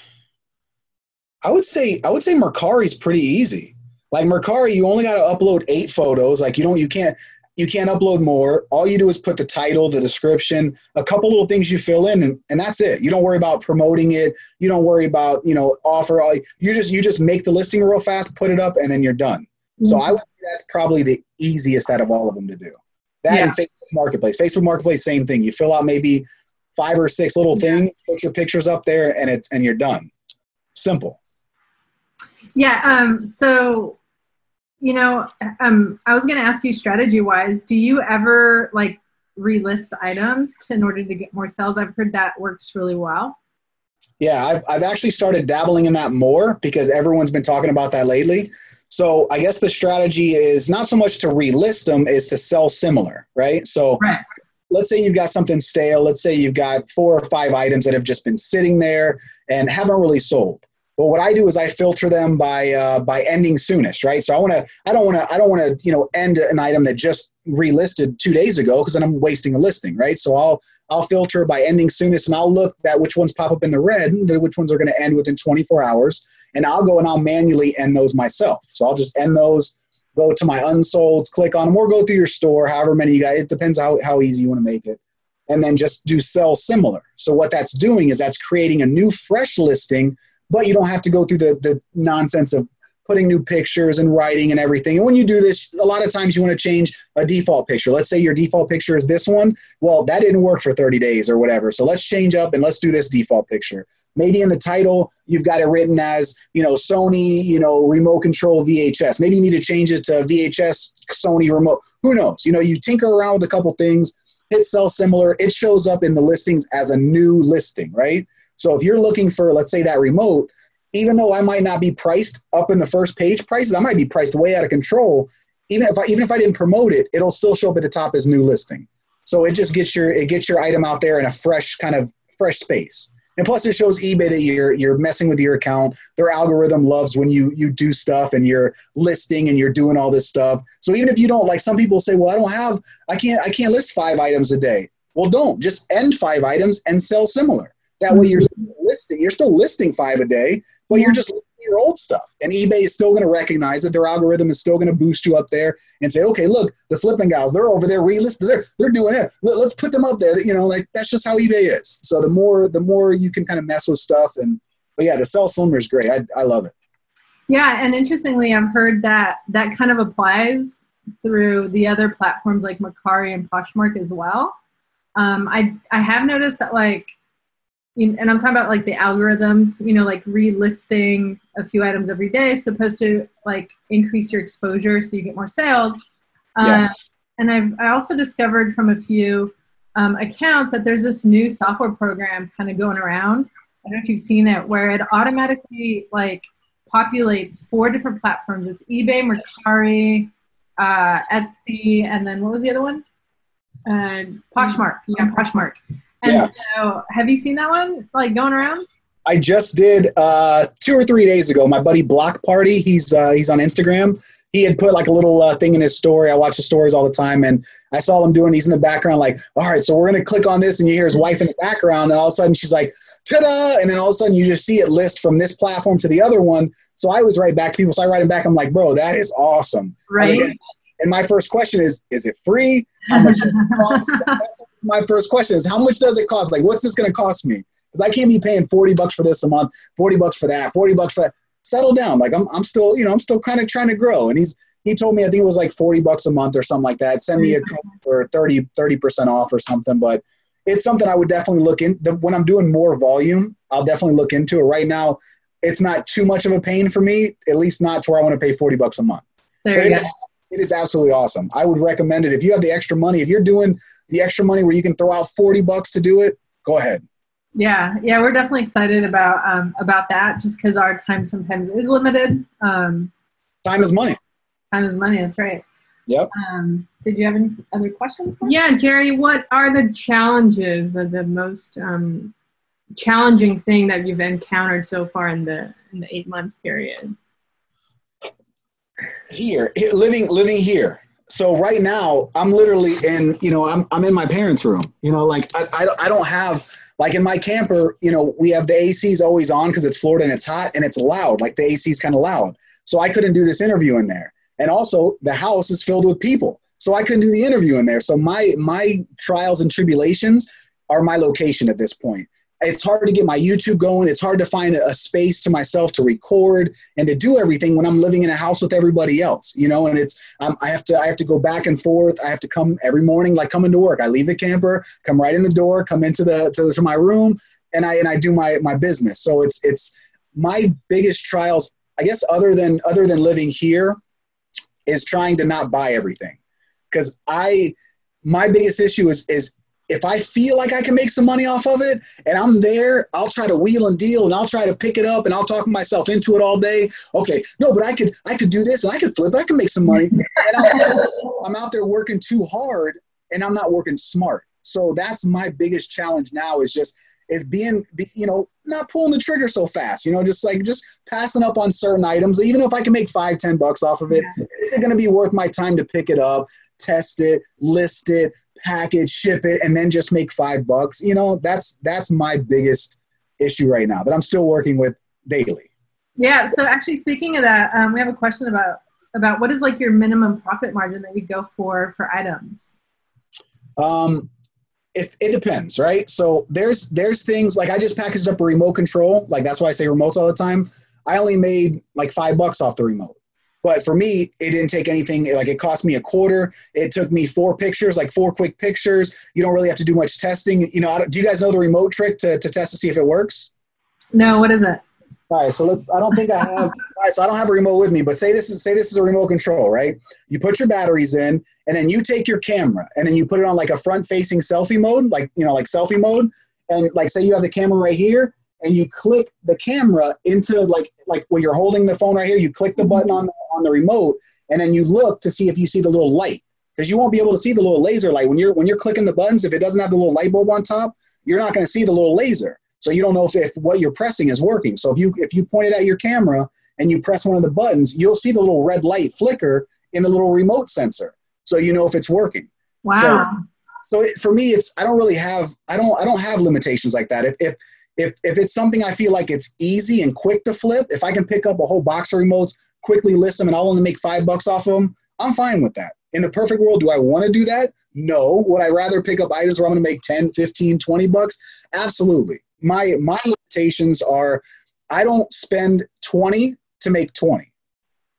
I would say I would say Mercari's pretty easy. Like Mercari, you only got to upload eight photos. Like you don't you can't you can't upload more. All you do is put the title, the description, a couple little things you fill in, and, and that's it. You don't worry about promoting it. You don't worry about you know offer. All you just you just make the listing real fast, put it up, and then you're done. So I would say that's probably the easiest out of all of them to do. That and Facebook Marketplace. Facebook Marketplace, same thing. You fill out maybe five or six little Yeah. things, put your pictures up there, and it's and you're done. Simple. Yeah. Um, so, you know, um, I was going to ask you strategy wise, do you ever like relist items to, in order to get more sales? I've heard that works really well. Yeah, I've I've actually started dabbling in that more because everyone's been talking about that lately. So I guess the strategy is not so much to relist them, is to sell similar, right? So Right. let's say you've got something stale. Let's say you've got four or five items that have just been sitting there and haven't really sold. But what I do is I filter them by uh, by ending soonest, right? So I want to I don't want to I don't want to you know end an item that just relisted two days ago because then I'm wasting a listing, right? So I'll I'll filter by ending soonest and I'll look at which ones pop up in the red, which ones are going to end within 24 hours, and I'll go and I'll manually end those myself. So I'll just end those, go to my unsolds, click on them, or go through your store, however many you got. It depends how how easy you want to make it, and then just do sell similar. So what that's doing is that's creating a new fresh listing, but you don't have to go through the the nonsense of putting new pictures and writing and everything. And when you do this, a lot of times you want to change a default picture. Let's say your default picture is this one. Well, that didn't work for 30 days or whatever. So let's change up and let's do this default picture. Maybe in the title, you've got it written as, you know, Sony, you know, remote control VHS. Maybe you need to change it to VHS Sony remote. Who knows? You know, you tinker around with a couple things, hit sell similar. It shows up in the listings as a new listing, right? So if you're looking for, let's say, that remote, even though I might not be priced up in the first page prices, I might be priced way out of control. Even if I even if I didn't promote it, it'll still show up at the top as new listing. So it just gets your it gets your item out there in a fresh kind of fresh space. And plus it shows eBay that you're you're messing with your account. Their algorithm loves when you you do stuff and you're listing and you're doing all this stuff. So even if you don't like some people say, Well, I don't have I can't I can't list five items a day. Well don't just end five items and sell similar. That way you're listing you're still listing five a day, but you're just listing your old stuff. And eBay is still going to recognize it. Their algorithm is still going to boost you up there and say, okay, look, the flipping gals, they're over there relisted. They're they're doing it. Let, us put them up there. You know, like that's just how eBay is. So the more the more you can kind of mess with stuff and but yeah, the sell similar is great. I I love it. Yeah, and interestingly, I've heard that that kind of applies through the other platforms like Mercari and Poshmark as well. Um, I I have noticed that like, and I'm talking about like the algorithms. You know, like relisting a few items every day is supposed to like increase your exposure so you get more sales. Yeah. Uh, and I've I also discovered from a few um, accounts that there's this new software program kind of going around. I don't know if you've seen it, where it automatically like populates four different platforms. It's eBay, Mercari, uh, Etsy, and then what was the other one? Uh, Poshmark. Yeah. Poshmark. And Yeah. so, have you seen that one like going around? I just did uh, two or three days ago. My buddy Block Party, he's uh, he's on Instagram. He had put like a little uh, thing in his story. I watch his stories all the time, and I saw him doing. He's in the background, like, all right, so we're gonna click on this, and you hear his wife in the background, and all of a sudden she's like, ta-da! And then all of a sudden you just see it list from this platform to the other one. So I was right back to people. So I write him back. I'm like, bro, that is awesome. Right. And my first question is, is it free? How much does it cost? That's my first question is, how much does it cost? Like, what's this going to cost me? Because I can't be paying 40 bucks for this a month, 40 bucks for that, 40 bucks for that. Settle down. Like, I'm, I'm still, you know, I'm still kind of trying to grow. And he's, he told me, I think it was like 40 bucks a month or something like that. Send me a mm-hmm. code for 30, 30% off or something. But it's something I would definitely look in. When I'm doing more volume, I'll definitely look into it. Right now, it's not too much of a pain for me, at least not to where I want to pay 40 bucks a month. There But you go. It is absolutely awesome. I would recommend it. If you have the extra money, if you're doing the extra money where you can throw out 40 bucks to do it, go ahead. Yeah, yeah, we're definitely excited about um, about that. Just because our time sometimes is limited. Um, Time is money. time is money. That's right. Yep. Um, did you have any other questions? Mark? Yeah, Jerry, what are the challenges, the, the most um, challenging thing that you've encountered so far in the in the eight months period? Here, living living here. So right now, I'm literally in, you know, I'm, I'm in my parents' room. You know, like I, I, don't- I don't have, like in my camper, you know, we have the ACs always on because it's Florida and it's hot and it's loud. Like the AC is kind of loud. So I couldn't do this interview in there. And also the house is filled with people. So I couldn't do the interview in there. So my my trials and tribulations are my location at this point. It's hard to get my YouTube going. It's hard to find a, space to myself to record and to do everything when I'm living in a house with everybody else, you know. And it's um, I have to I have to go back and forth. I have to come every morning, like coming to work. I leave the camper, come right in the door, come into the to, to my room, and I and I do my my business. So it's it's my biggest trials, I guess, other than other than living here, is trying to not buy everything, because I my biggest issue is is if I feel like I can make some money off of it and I'm there, I'll try to wheel and deal and I'll try to pick it up and I'll talk myself into it all day. Okay, no, but I could I could do this and I could flip it. I can make some money. And I'm, I'm out there working too hard and I'm not working smart. So that's my biggest challenge now is just is being you know not pulling the trigger so fast. You know, just like just passing up on certain items. Even if I can make five ten bucks off of it, is it going to be worth my time to pick it up, test it, list it, package, ship it, and then just make five bucks. You know, that's that's my biggest issue right now that I'm still working with daily. Yeah. So actually, speaking of that, um, we have a question about about what is like your minimum profit margin that you go for for items. Um, if it depends, right? So there's there's things like I just packaged up a remote control, like that's why I say remotes all the time. I only made like five bucks off the remote. But for me, it didn't take anything. Like it cost me a quarter. It took me four pictures, like four quick pictures. You don't really have to do much testing. You know, I don't- do you guys know the remote trick to, to test to see if it works? No, what is it? All right, so let's. I don't think I have. All right, so I don't have a remote with me, but say this is say this is a remote control, right? You put your batteries in, and then you take your camera, and then you put it on like a front-facing selfie mode, like you know, like selfie mode, and like say you have the camera right here, and you click the camera into like like when you're holding the phone right here, you click the mm-hmm. button on the, on the remote, and then you look to see if you see the little light, because you won't be able to see the little laser light when you're when you're clicking the buttons. If it doesn't have the little light bulb on top, you're not going to see the little laser. So you don't know if, if what you're pressing is working. So if you if you point it at your camera and you press one of the buttons, you'll see the little red light flicker in the little remote sensor. So you know if it's working. Wow. So it, for me, it's I don't really have I don't I don't have limitations like that. If if if if it's something I feel like it's easy and quick to flip, if I can pick up a whole box of remotes, quickly list them, and I'll only make five bucks off of them, I'm fine with that. In the perfect world, do I want to do that? No. Would I rather pick up items where I'm going to make 10, 15, 20 bucks? Absolutely. My my limitations are I don't spend 20 to make 20.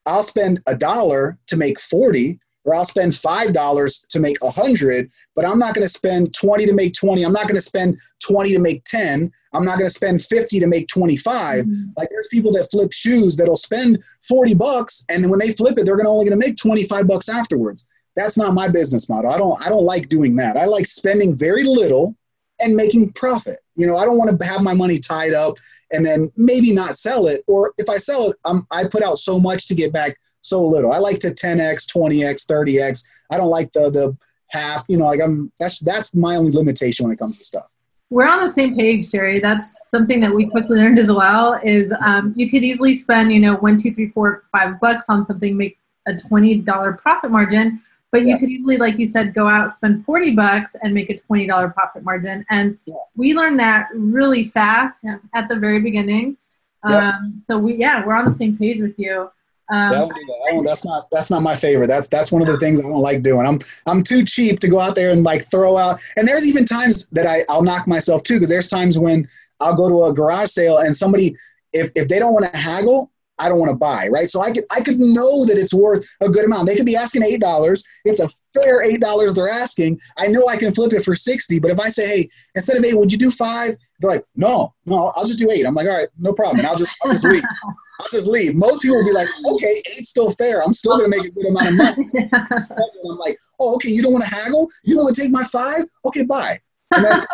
I'll spend a dollar to make 40 or I'll spend $5 to make 100, but I'm not going to spend 20 to make 20. I'm not going to spend 20 to make 10. I'm not going to spend 50 to make 25. Mm-hmm. Like there's people that flip shoes that'll spend 40 bucks and then when they flip it, they're gonna only going to make 25 bucks afterwards. That's not my business model. I don't I don't like doing that. I like spending very little and making profit. You know, I don't want to have my money tied up and then maybe not sell it or if I sell it, I'm, I put out so much to get back so little. I like to 10x, 20x, 30x. I don't like the the half. You know, like I'm that's that's my only limitation when it comes to stuff. We're on the same page, Jerry. That's something that we quickly learned as well. Is um, you could easily spend, you know, one, two, three, four, five bucks on something, make a twenty dollar profit margin, but you Yeah. could easily, like you said, go out spend forty bucks and make a twenty dollar profit margin. And Yeah. we learned that really fast Yeah. at the very beginning. Um, so we, yeah, we're on the same page with you. Um, that. I that's not that's not my favorite. That's that's one of the things I don't like doing. I'm I'm too cheap to go out there and like throw out. And there's even times that I I'll knock myself too because there's times when I'll go to a garage sale and somebody if if they don't want to haggle, I don't want to buy. Right. So I could I could know that it's worth a good amount. They could be asking eight dollars. It's a fair eight dollars they're asking. I know I can flip it for sixty. But if I say hey instead of eight, would you do five? They're like no no I'll just do eight. I'm like all right no problem. And I'll just I'll just leave. I'll just leave. Most people will be like, okay, eight's still fair. I'm still gonna make a good amount of money. And I'm like, oh, okay, you don't want to haggle? You don't want to take my five? Okay, bye. And that's,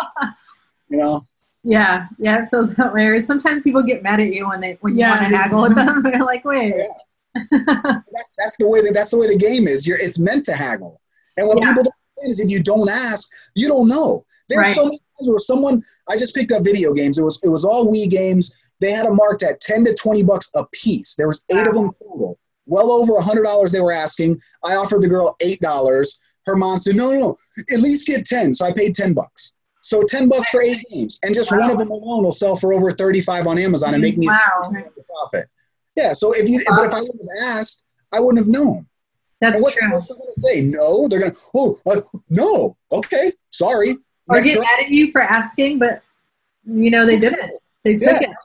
you know, Yeah, yeah, it feels that way. Or sometimes people get mad at you when they when you Yeah, want to they- haggle with them. They're like, wait. that's, that's the way that that's the way the game is. You're it's meant to haggle. And what Yeah. people don't understand is if you don't ask, you don't know. There's Right. so many times where someone I just picked up video games. It was it was all Wii games. They had them marked at ten to twenty bucks a piece. There was eight of them total. Well over a hundred dollars they were asking. I offered the girl eight dollars. Her mom said, No, no, at least get ten. So I paid ten bucks. So ten bucks for eight games. And just one of them alone will sell for over thirty five on Amazon and make me Wow, a profit. Yeah, so if you but if I wouldn't have asked, I wouldn't have known. that's And what's true. what's they gonna say? No, they're gonna. Oh, uh, no. Okay, sorry. Or Next get round. mad at you for asking, but you know they didn't. They took Yeah. it.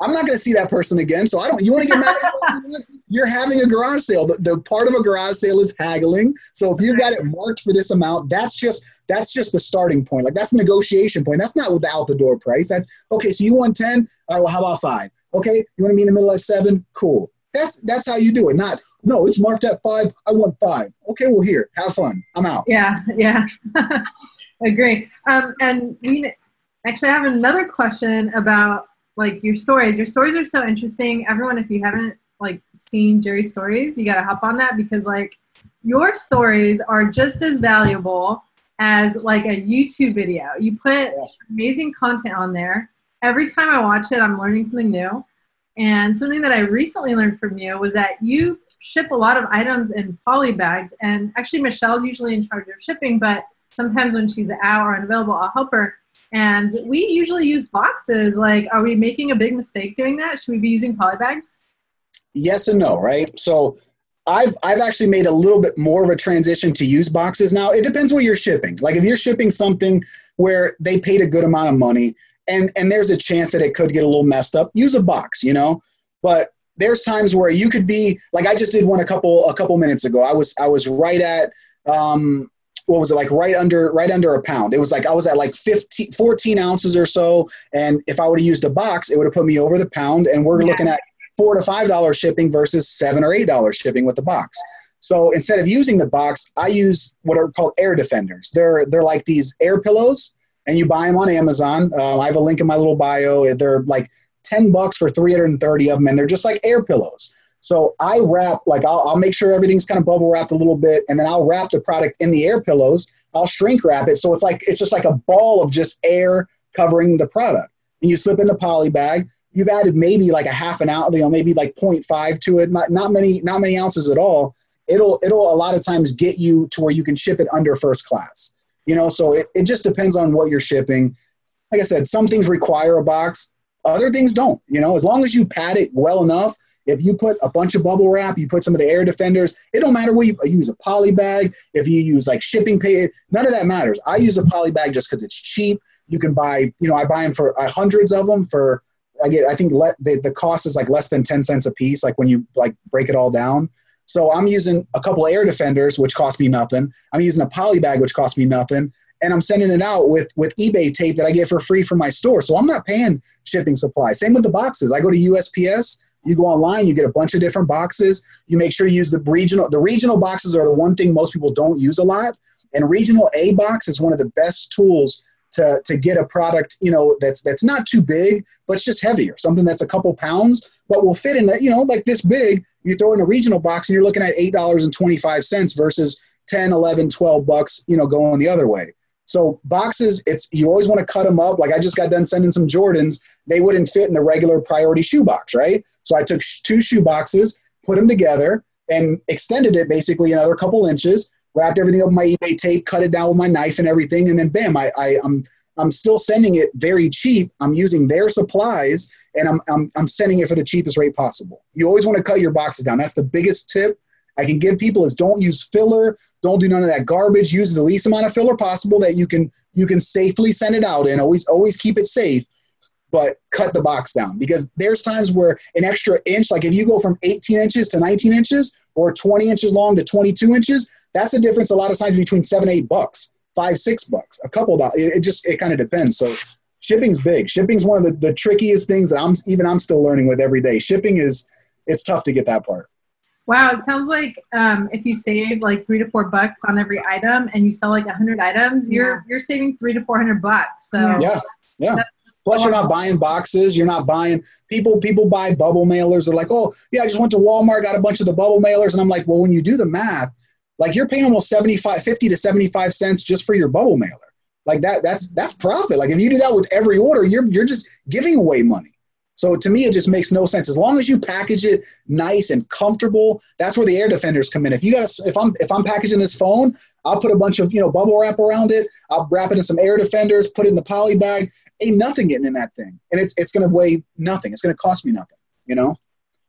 I'm not gonna see that person again. So I don't. You want to get mad? You're having a garage sale. The, the part of a garage sale is haggling. So if you've got it marked for this amount, that's just that's just the starting point. Like that's negotiation point. That's not without the door price. That's okay. So you want ten? All right. Well, how about five? Okay. You want to be in the middle at seven? Cool. That's that's how you do it. Not no. It's marked at five. I want five. Okay. Well, here. Have fun. I'm out. Yeah, yeah. Agree. Um, and we actually have another question about like your stories. Your stories are so interesting. Everyone, if you haven't like seen Jerry's stories, you gotta hop on that because like your stories are just as valuable as like a YouTube video. You put amazing content on there. Every time I watch it, I'm learning something new. And something that I recently learned from you was that you ship a lot of items in poly bags. And actually, Michelle's usually in charge of shipping, but sometimes when she's out or unavailable, I'll help her. And we usually use boxes. Like, are we making a big mistake doing that? Should we be using poly bags? yes and no, right? So I've I've actually made a little bit more of a transition to use boxes now. It depends what you're shipping. Like if you're shipping something where they paid a good amount of money and and there's a chance that it could get a little messed up, use a box, you know? But there's times where you could be like I just did one a couple a couple minutes ago. I was I was right at um what was it like right under right under a pound it was like i was at like 15 14 ounces or so and if i would have used a box it would have put me over the pound and we're Yeah. looking at four to five dollars shipping versus seven or eight dollars shipping with the box. So instead of using the box, I use what are called air defenders. They're they're like these air pillows, and you buy them on Amazon. Uh, I have a link in my little bio. They're like ten bucks for three hundred and thirty of them, and they're just like air pillows. So I wrap like I'll, I'll make sure everything's kind of bubble wrapped a little bit, and then I'll wrap the product in the air pillows. I'll shrink wrap it so it's like it's just like a ball of just air covering the product. And you slip in the poly bag you've added maybe like a half an ounce, you know, maybe like 0.5 to it, not, not many, not many ounces at all. It'll, it'll a lot of times get you to where you can ship it under first class, you know, so it, it just depends on what you're shipping. Like I said, some things require a box, other things don't, you know, as long as you pad it well enough, if you put a bunch of bubble wrap, you put some of the air defenders, it don't matter what you, you use a poly bag, if you use like shipping pay, none of that matters. I use a poly bag just because it's cheap. You can buy, you know, I buy them for uh, hundreds of them for I get I think le- the the cost is like less than ten cents a piece. Like when you like break it all down. So I'm using a couple air defenders, which cost me nothing. I'm using a poly bag, which cost me nothing, and I'm sending it out with with eBay tape that I get for free from my store. So I'm not paying shipping supplies. Same with the boxes. I go to USPS. You go online, you get a bunch of different boxes. You make sure you use the regional. The regional boxes are the one thing most people don't use a lot. And regional A box is one of the best tools to, to get a product, you know, that's that's not too big, but it's just heavier. Something that's a couple pounds, but will fit in, a, you know, like this big. You throw in a regional box, and you're looking at eight dollars and twenty five cents versus 10, 11, 12 bucks, you know, going the other way. So boxes, it's you always want to cut them up. Like I just got done sending some Jordans. They wouldn't fit in the regular priority shoe box, right? So I took two shoe boxes, put them together, and extended it basically another couple inches. Wrapped everything up with my eBay tape, cut it down with my knife and everything, and then bam, I, I I'm I'm still sending it very cheap. I'm using their supplies, and I'm I'm I'm sending it for the cheapest rate possible. You always want to cut your boxes down. That's the biggest tip I can give people is don't use filler, don't do none of that garbage. Use the least amount of filler possible that you can you can safely send it out and always always keep it safe, but cut the box down because there's times where an extra inch, like if you go from 18 inches to 19 inches or 20 inches long to 22 inches, that's a difference a lot of times between seven, eight bucks, five, six bucks, a couple dollars. It, it just it kind of depends. So shipping's big. Shipping's one of the, the trickiest things that I'm even I'm still learning with every day. Shipping is it's tough to get that part. Wow, it sounds like um, if you save like three to four bucks on every item and you sell like a hundred items, you're Yeah. you're saving three to four hundred bucks. So Yeah, yeah. That's- Plus, you're not buying boxes. You're not buying people. People buy bubble mailers. They're like, oh yeah, I just went to Walmart, got a bunch of the bubble mailers, and I'm like, well, when you do the math, like you're paying almost 75, 50 to 75 cents just for your bubble mailer. Like that, that's that's profit. Like if you do that with every order, you're you're just giving away money. So to me, it just makes no sense. As long as you package it nice and comfortable, that's where the air defenders come in. If you got, if I'm if I'm packaging this phone, I'll put a bunch of you know bubble wrap around it. I'll wrap it in some air defenders, put it in the poly bag. Ain't nothing getting in that thing, and it's it's gonna weigh nothing. It's gonna cost me nothing. You know,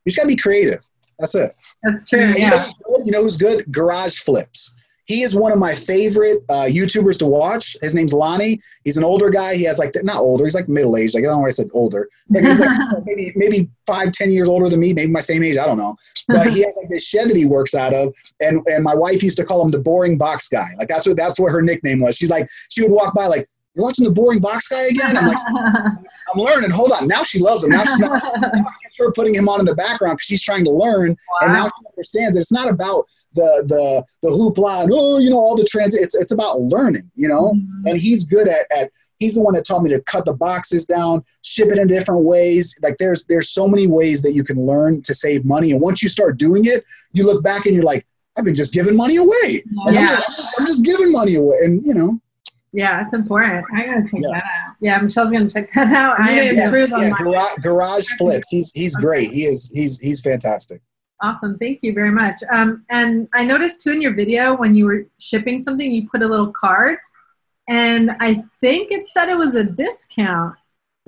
you just gotta be creative. That's it. that's true. You know Yeah. You know who's good? Garage Flips. He is one of my favorite uh, YouTubers to watch. His name's Lonnie. He's an older guy. He has like not older. He's like middle aged. Like I don't know why I said older. Like he's like maybe maybe five ten years older than me. Maybe my same age. I don't know. But he has like this shed that he works out of. And and my wife used to call him the boring box guy. Like that's what that's what her nickname was. She's like she would walk by like you're watching the boring box guy again. I'm like I'm learning. Hold on. Now she loves him. Now she's not. now her putting him on in the background because she's trying to learn and now she understands that it's not about the the the hoopla and oh you know all the transit it's it's about learning you know Mhm. and he's good at, at he's the one that taught me to cut the boxes down ship it in different ways like there's there's so many ways that you can learn to save money and once you start doing it you look back and you're like i've been just giving money away Like, Yeah. I'm, just, I'm just giving money away and you know Yeah, it's important. I gotta check Yeah. that out. Yeah, Michelle's gonna check that out. I Yeah, need to yeah, improve on yeah my garage, garage flips he's he's great he is he's he's fantastic Awesome. Thank you very much. Um, and I noticed too in your video when you were shipping something, you put a little card, and I think it said it was a discount.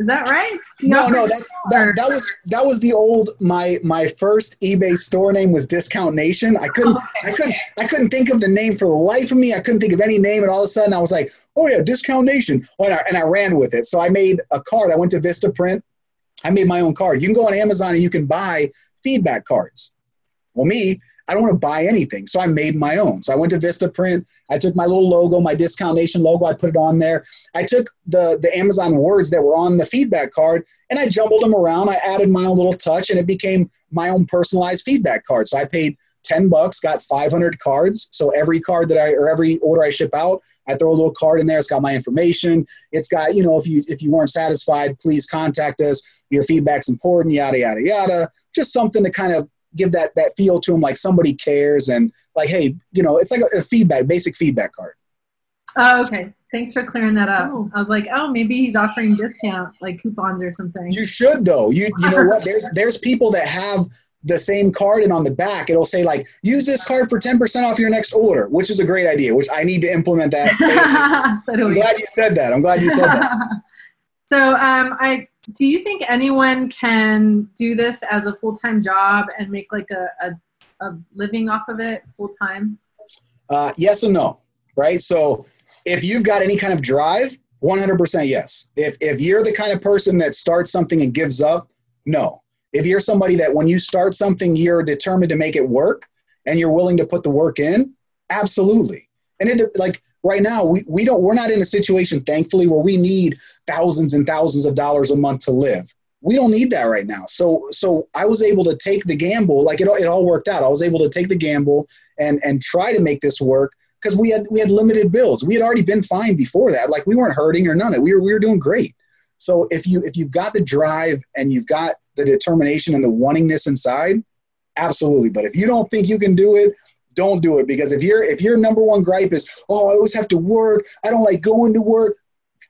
Is that right? No, no, that's that, that was that was the old my my first eBay store name was Discount Nation. I couldn't I couldn't I couldn't think of the name for the life of me. I couldn't think of any name, and all of a sudden I was like, oh yeah, Discount Nation. Oh, and, I, and I ran with it. So I made a card. I went to Vistaprint. I made my own card. You can go on Amazon and you can buy feedback cards. Well, me, I don't want to buy anything, so I made my own. So I went to Vistaprint. I took my little logo, my Discount Nation logo. I put it on there. I took the the Amazon words that were on the feedback card and I jumbled them around. I added my own little touch, and it became my own personalized feedback card. So I paid ten bucks, got five hundred cards. So every card that I or every order I ship out, I throw a little card in there. It's got my information. It's got you know if you if you weren't satisfied, please contact us. Your feedback's important. Yada yada yada. Just something to kind of give that that feel to them, like somebody cares and like hey, you know, it's like a, a feedback, basic feedback card. Oh, okay. Thanks for clearing that up. Oh. I was like, oh, maybe he's offering discount, like coupons or something. You should though. You you know what? There's there's people that have the same card and on the back it'll say like use this card for 10% off your next order, which is a great idea, which I need to implement that. So I'm glad you said that. I'm glad you said that. so, um, I do you think anyone can do this as a full time job and make like a, a, a living off of it full time? Uh, yes and no, right? So if you've got any kind of drive, 100% yes. If if you're the kind of person that starts something and gives up, no. If you're somebody that when you start something, you're determined to make it work and you're willing to put the work in, absolutely. And it like right now, we, we don't we're not in a situation, thankfully, where we need thousands and thousands of dollars a month to live. We don't need that right now. So so I was able to take the gamble, like it, all- it all worked out. I was able to take the gamble and and try to make this work because we had we had limited bills. We had already been fine before that. Like we weren't hurting or none of it. We were we were doing great. So if you if you've got the drive and you've got the determination and the wantingness inside, absolutely. But if you don't think you can do it, don't do it because if your if your number one gripe is oh I always have to work, I don't like going to work.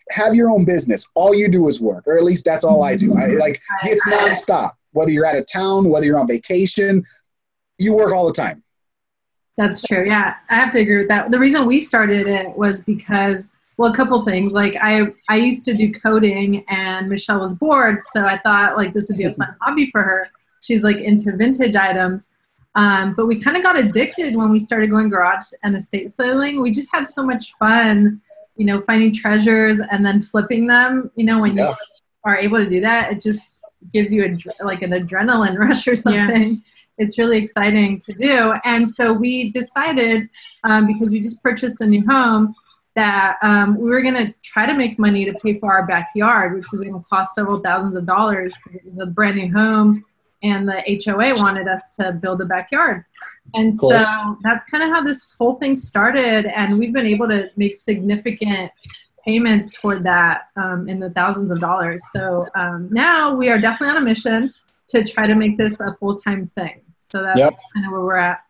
Have your own business. All you do is work, or at least that's all I do. I mm-hmm. like it's nonstop. Whether you're out of town, whether you're on vacation, you work all the time. That's true. Yeah, I have to agree with that. The reason we started it was because well, a couple things. Like I I used to do coding, and Michelle was bored, so I thought like this would be a fun hobby for her. She's like into vintage items. Um, but we kind of got addicted when we started going garage and estate sailing. We just had so much fun, you know, finding treasures and then flipping them. You know, when yeah. you are able to do that, it just gives you a like an adrenaline rush or something. Yeah. It's really exciting to do. And so we decided, um, because we just purchased a new home, that um, we were going to try to make money to pay for our backyard, which was going to cost several thousands of dollars because it was a brand new home and the HOA wanted us to build a backyard. And so that's kind of how this whole thing started. And we've been able to make significant payments toward that um, in the thousands of dollars. So um, now we are definitely on a mission to try to make this a full time thing. So that's yep. kind of where we're at.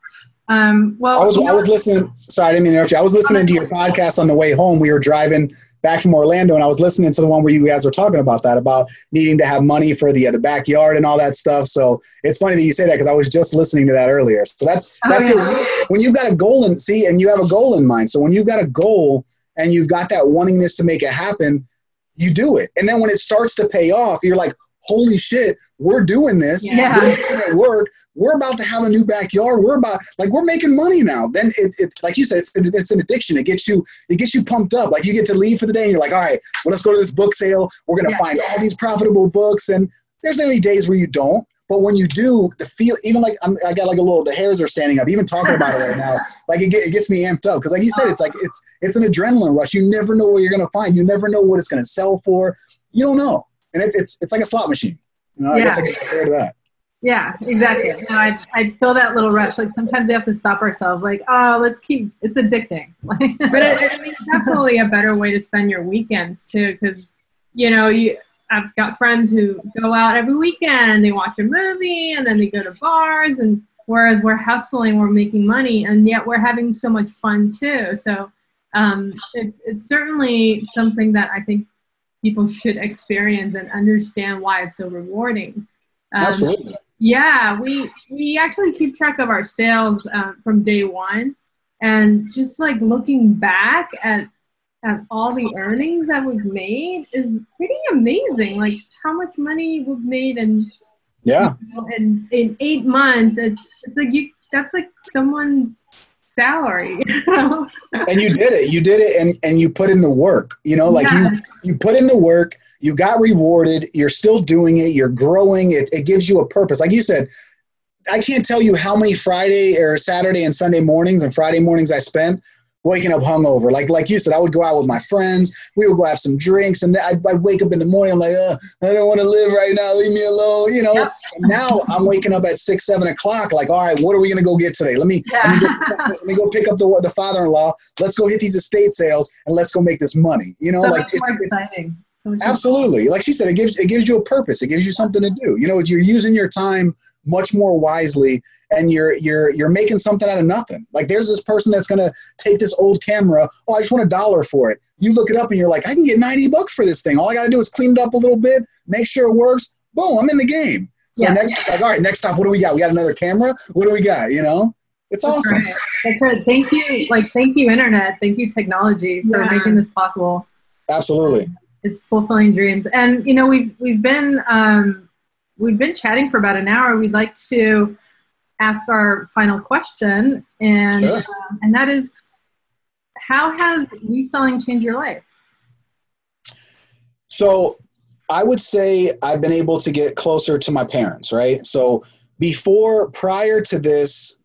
Um, well, I was, I was listening. Sorry, I didn't mean to interrupt you. I was listening to your podcast on the way home. We were driving back from Orlando, and I was listening to the one where you guys were talking about that, about needing to have money for the uh, the backyard and all that stuff. So it's funny that you say that because I was just listening to that earlier. So that's oh, that's yeah. when you've got a goal and see, and you have a goal in mind. So when you've got a goal and you've got that wantingness to make it happen, you do it. And then when it starts to pay off, you're like, holy shit, we're doing this. Yeah. We're making it work. We're about to have a new backyard. We're about like we're making money now. Then it, it like you said, it's it's an addiction. It gets you it gets you pumped up. Like you get to leave for the day and you're like, all right, well let's go to this book sale. We're gonna yeah. find all these profitable books. And there's gonna be days where you don't. But when you do, the feel even like I'm, i got like a little the hairs are standing up. Even talking about it right now, like it, get, it gets me amped up because like you said, it's like it's it's an adrenaline rush. You never know what you're gonna find. You never know what it's gonna sell for. You don't know and it's it's it's like a slot machine. You know, I yeah. guess I can compare to that. Yeah, exactly. You know, I I feel that little rush. Like sometimes we have to stop ourselves. Like, oh, let's keep. It's addicting. Like, but it, I mean, definitely a better way to spend your weekends too, because you know you. I've got friends who go out every weekend. and They watch a movie and then they go to bars. And whereas we're hustling, we're making money, and yet we're having so much fun too. So um, it's it's certainly something that I think people should experience and understand why it's so rewarding. Um, Absolutely. Yeah, we we actually keep track of our sales uh, from day one, and just like looking back at at all the earnings that we've made is pretty amazing. Like how much money we've made and yeah, you know, and in eight months, it's it's like you that's like someone's salary. and you did it. You did it and, and you put in the work. You know, like yes. you you put in the work, you got rewarded, you're still doing it, you're growing, it, it gives you a purpose. Like you said, I can't tell you how many Friday or Saturday and Sunday mornings and Friday mornings I spent waking up hungover. Like like you said, I would go out with my friends. We would go have some drinks, and I'd, I'd wake up in the morning. I'm like, uh, I don't want to live right now. Leave me alone. You know. Yep. And now I'm waking up at six, seven o'clock. Like, all right, what are we gonna go get today? Let me yeah. let, me go, let me go pick up the the father-in-law. Let's go hit these estate sales and let's go make this money. You know, so like more exciting. So absolutely. Like she said, it gives it gives you a purpose. It gives you something to do. You know, you're using your time much more wisely and you're you're you're making something out of nothing. Like there's this person that's going to take this old camera oh i just want a dollar for it. You look it up and you're like i can get 90 bucks for this thing. All i got to do is clean it up a little bit make sure it works boom i'm in the game. So yes. next like all right next stop what do we got? We got another camera? What do we got? You know? It's that's awesome. right. that's right. Thank you like thank you internet. Thank you technology for yeah. making this possible. Absolutely. It's fulfilling dreams. And you know we've we've been um we've been chatting for about an hour. We'd like to ask our final question, and sure. uh, and that is, how has reselling changed your life? So, I would say I've been able to get closer to my parents. Right. So before, prior to this,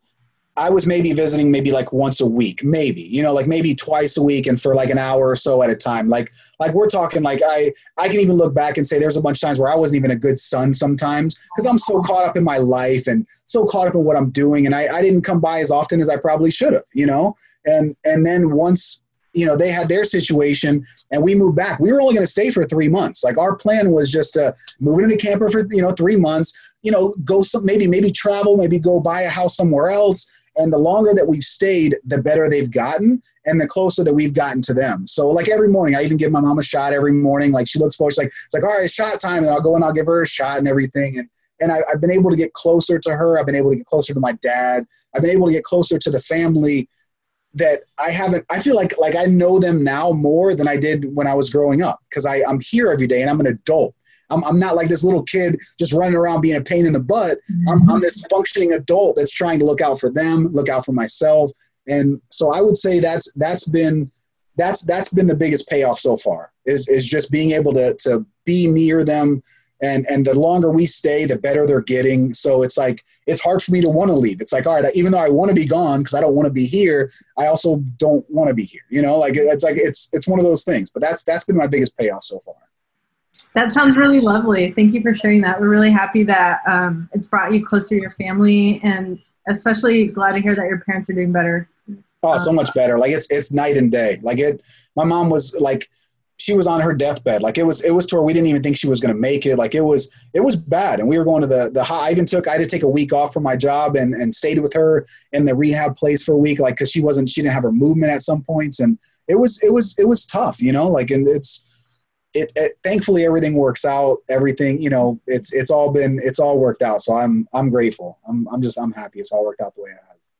I was maybe visiting maybe like once a week, maybe, you know, like maybe twice a week and for like an hour or so at a time. Like like we're talking like I I can even look back and say there's a bunch of times where I wasn't even a good son sometimes because I'm so caught up in my life and so caught up in what I'm doing and I, I didn't come by as often as I probably should have, you know? And and then once you know they had their situation and we moved back we were only going to stay for three months like our plan was just to move into the camper for you know three months you know go some maybe maybe travel maybe go buy a house somewhere else and the longer that we've stayed, the better they've gotten and the closer that we've gotten to them. So like every morning, I even give my mom a shot every morning. Like she looks forward, she's like, it's like, all right, shot time. And I'll go and I'll give her a shot and everything. And, and I, I've been able to get closer to her. I've been able to get closer to my dad. I've been able to get closer to the family that I haven't, I feel like, like I know them now more than I did when I was growing up. Cause I, I'm here every day and I'm an adult. I'm, I'm not like this little kid just running around being a pain in the butt. I'm, I'm mm-hmm. this functioning adult that's trying to look out for them, look out for myself. And so I would say that's, that's been, that's, that's been the biggest payoff so far is, is just being able to, to be near them. And, and the longer we stay, the better they're getting. So it's like, it's hard for me to want to leave. It's like, all right, even though I want to be gone because I don't want to be here, I also don't want to be here. You know, like it's like, it's, it's one of those things, but that's, that's been my biggest payoff so far. That sounds really lovely. Thank you for sharing that. We're really happy that um, it's brought you closer to your family, and especially glad to hear that your parents are doing better. Oh, so much better. Like it's it's night and day. Like it. My mom was like, she was on her deathbed. Like it was it was to where we didn't even think she was gonna make it. Like it was it was bad. And we were going to the the. High, I even took I had to take a week off from my job and and stayed with her in the rehab place for a week. Like because she wasn't she didn't have her movement at some points, and it was it was it was tough. You know, like and it's it, it, thankfully everything works out everything you know it's it's all been it's all worked out so i'm i'm grateful i'm i'm just i'm happy it's all worked out the way it has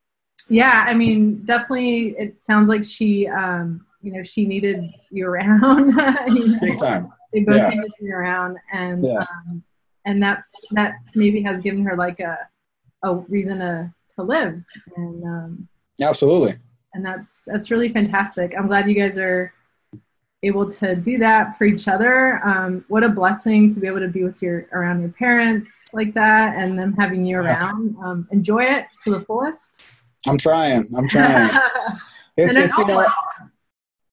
yeah i mean definitely it sounds like she um you know she needed you around you know? big time they both Yeah. needed you around and Yeah. um and that's that maybe has given her like a a reason to to live and um absolutely and that's that's really fantastic. I'm glad you guys are able to do that for each other. Um, what a blessing to be able to be with your around your parents like that, and them having you Yeah. around. Um, enjoy it to the fullest. i'm trying i'm trying it's it's you know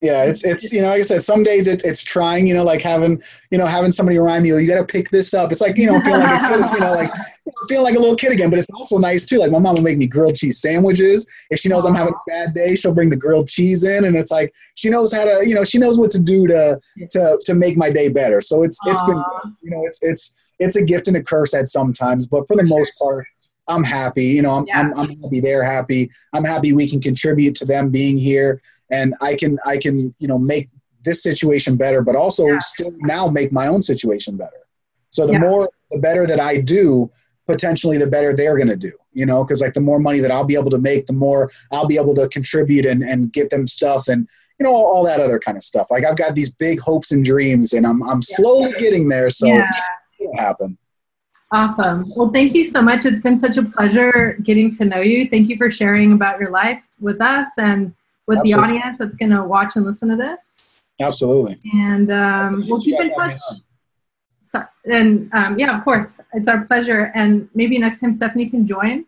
yeah it's it's you know like i said some days it's it's trying you know like having you know having somebody remind you you got to pick this up. It's like you know feeling like a kid you know like you know, feeling like a little kid again but it's also nice too like my mom will make me grilled cheese sandwiches. If she knows i'm having a bad day she'll bring the grilled cheese in and it's like she knows how to you know she knows what to do to to to make my day better. So it's it's been you know it's it's it's a gift and a curse at sometimes but for the most part i'm happy you know i'm, Yeah. I'm, I'm happy they're happy. I'm happy we can contribute to them being here and i can i can you know make this situation better but also Yeah. still now make my own situation better so the Yeah. more the better that i do potentially the better they're going to do you know because like the more money that i'll be able to make the more i'll be able to contribute and, and get them stuff and you know all, all that other kind of stuff like i've got these big hopes and dreams and i'm, I'm slowly getting there so yeah, it'll happen awesome. Well, thank you so much. It's been such a pleasure getting to know you. Thank you for sharing about your life with us and with the audience that's going to watch and listen to this. absolutely And um, we'll keep in touch. me on. So, and um, yeah, of course, it's our pleasure. And maybe next time Stephanie can join.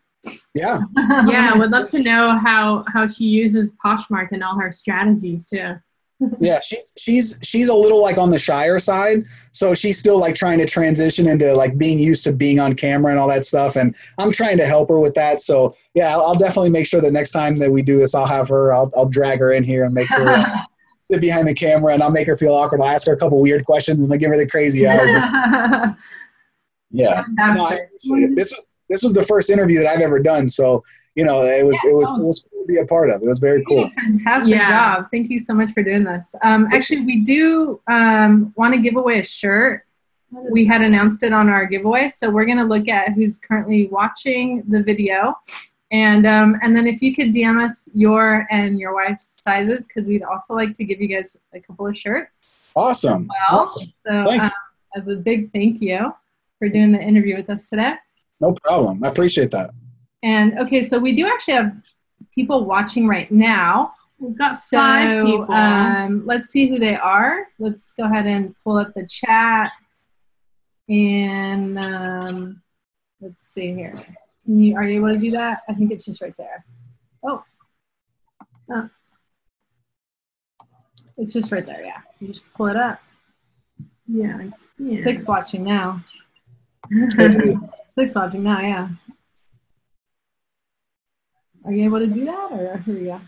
yeah yeah, I would love to know how how she uses Poshmark and all her strategies too. Yeah she's she's she's a little like on the shyer side so she's still like trying to transition into like being used to being on camera and all that stuff and i'm trying to help her with that so yeah i'll, I'll definitely make sure that next time that we do this i'll have her i'll, I'll drag her in here and make her uh, sit behind the camera and i'll make her feel awkward i'll ask her a couple weird questions and then give her the crazy eyes yeah no, I Fantastic. appreciate it. this was this was the first interview that i've ever done so you know it was it was it was cool to be a part of it was very cool fantastic Yeah. job. Thank you so much for doing this. Um, actually, we do um, want to give away a shirt. We had announced it on our giveaway, so we're going to look at who's currently watching the video, and um, and then if you could DM us your and your wife's sizes, because we'd also like to give you guys a couple of shirts. awesome Well, awesome so Thank you. um, as a big thank you for doing the interview with us today. No problem i appreciate that And okay, so we do actually have people watching right now. We've got so, five people. Um, let's see who they are. Let's go ahead and pull up the chat. And um, let's see here. Can you, are you able to do that? I think it's just right there. Oh. Oh. It's just right there, yeah. So you just pull it up. yeah, yeah. Six watching now. Six watching now, yeah. Are you able to do that, or here we go?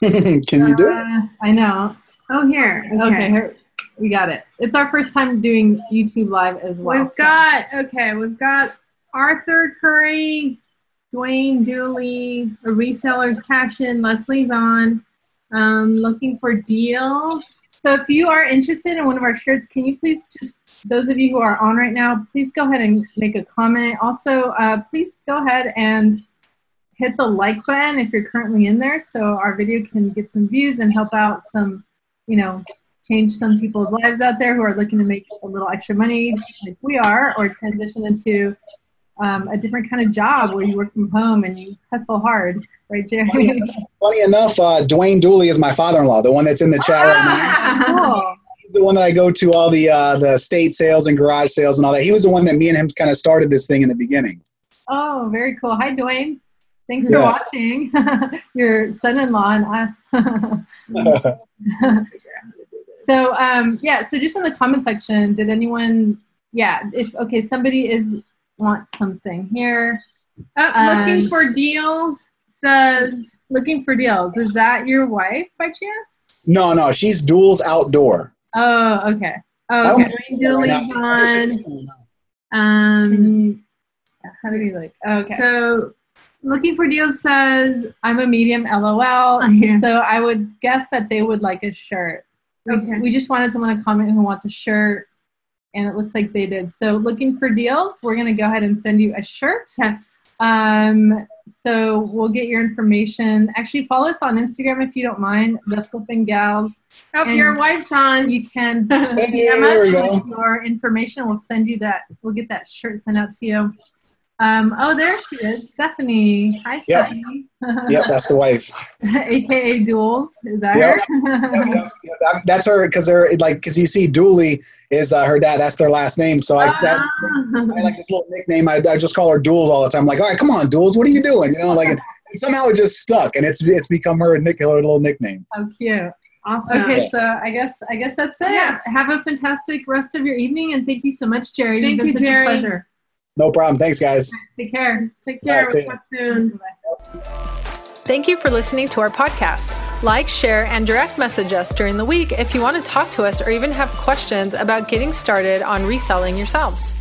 can you do it Uh, I know. Oh, here. Okay, Okay. here, we got it. It's our first time doing YouTube live as well. We've so- got okay. We've got Arthur Curry, Dwayne, Julie, a reseller's caption, Leslie's on, um, looking for deals. So if you are interested in one of our shirts, can you please just, those of you who are on right now, please go ahead and make a comment. Also, uh, please go ahead and hit the like button if you're currently in there so our video can get some views and help out some, you know, change some people's lives out there who are looking to make a little extra money like we are or transition into um, a different kind of job where you work from home and you hustle hard, right, Jerry? Funny, funny enough, uh, Dwayne Dooley is my father-in-law, the one that's in the chat right now. cool. He's the one that I go to all the uh, the state sales and garage sales and all that. He was the one that me and him kind of started this thing in the beginning. Oh, very cool. Hi, Dwayne. Thanks Yeah. for watching. Your son-in-law and us. so, um, yeah. So, just in the comment section, did anyone? Yeah. If okay, somebody is wants something here. Uh, looking Um, for deals says Looking for deals. Is that your wife by chance? no, no, she's duels outdoor. Oh, okay. Oh, don't okay. think she's right now. Julie's I think she's- um Can you- How do we like? Okay. so looking for deals says I'm a medium LOL, Oh, yeah. so I would guess that they would like a shirt. We, Okay. we just wanted someone to comment who wants a shirt, and it looks like they did. So, looking for deals, we're gonna go ahead and send you a shirt. yes. Um, so we'll get your information. Actually, follow us on Instagram if you don't mind. The Flipping Gals. Oh, and- your wife's on. You can DM us go. your information. We'll send you that. We'll get that shirt sent out to you. Um, oh, there she is, Stephanie. Hi, Yep. Stephanie. Yep, that's the wife. AKA Duels. Is that Yep. her? Yep, yep, yep. That's her because they're like because you see Dooley is uh, her dad. That's their last name. So I, that, Ah. I like this little nickname. I, I just call her Duels all the time. I'm like, all right, come on, Duels, what are you doing? You know, like and somehow it just stuck, and it's it's become her nick her little nickname. How cute. awesome. Okay, so I guess I guess that's it. Yeah. Have a fantastic rest of your evening, and thank you so much, Jerry. Thank You've been you, such Jerry. a pleasure. No problem. Thanks, guys. Take care. Take care. Bye, see We'll talk soon. Thank you for listening to our podcast. Like, share, and direct message us during the week if you want to talk to us or even have questions about getting started on reselling yourselves.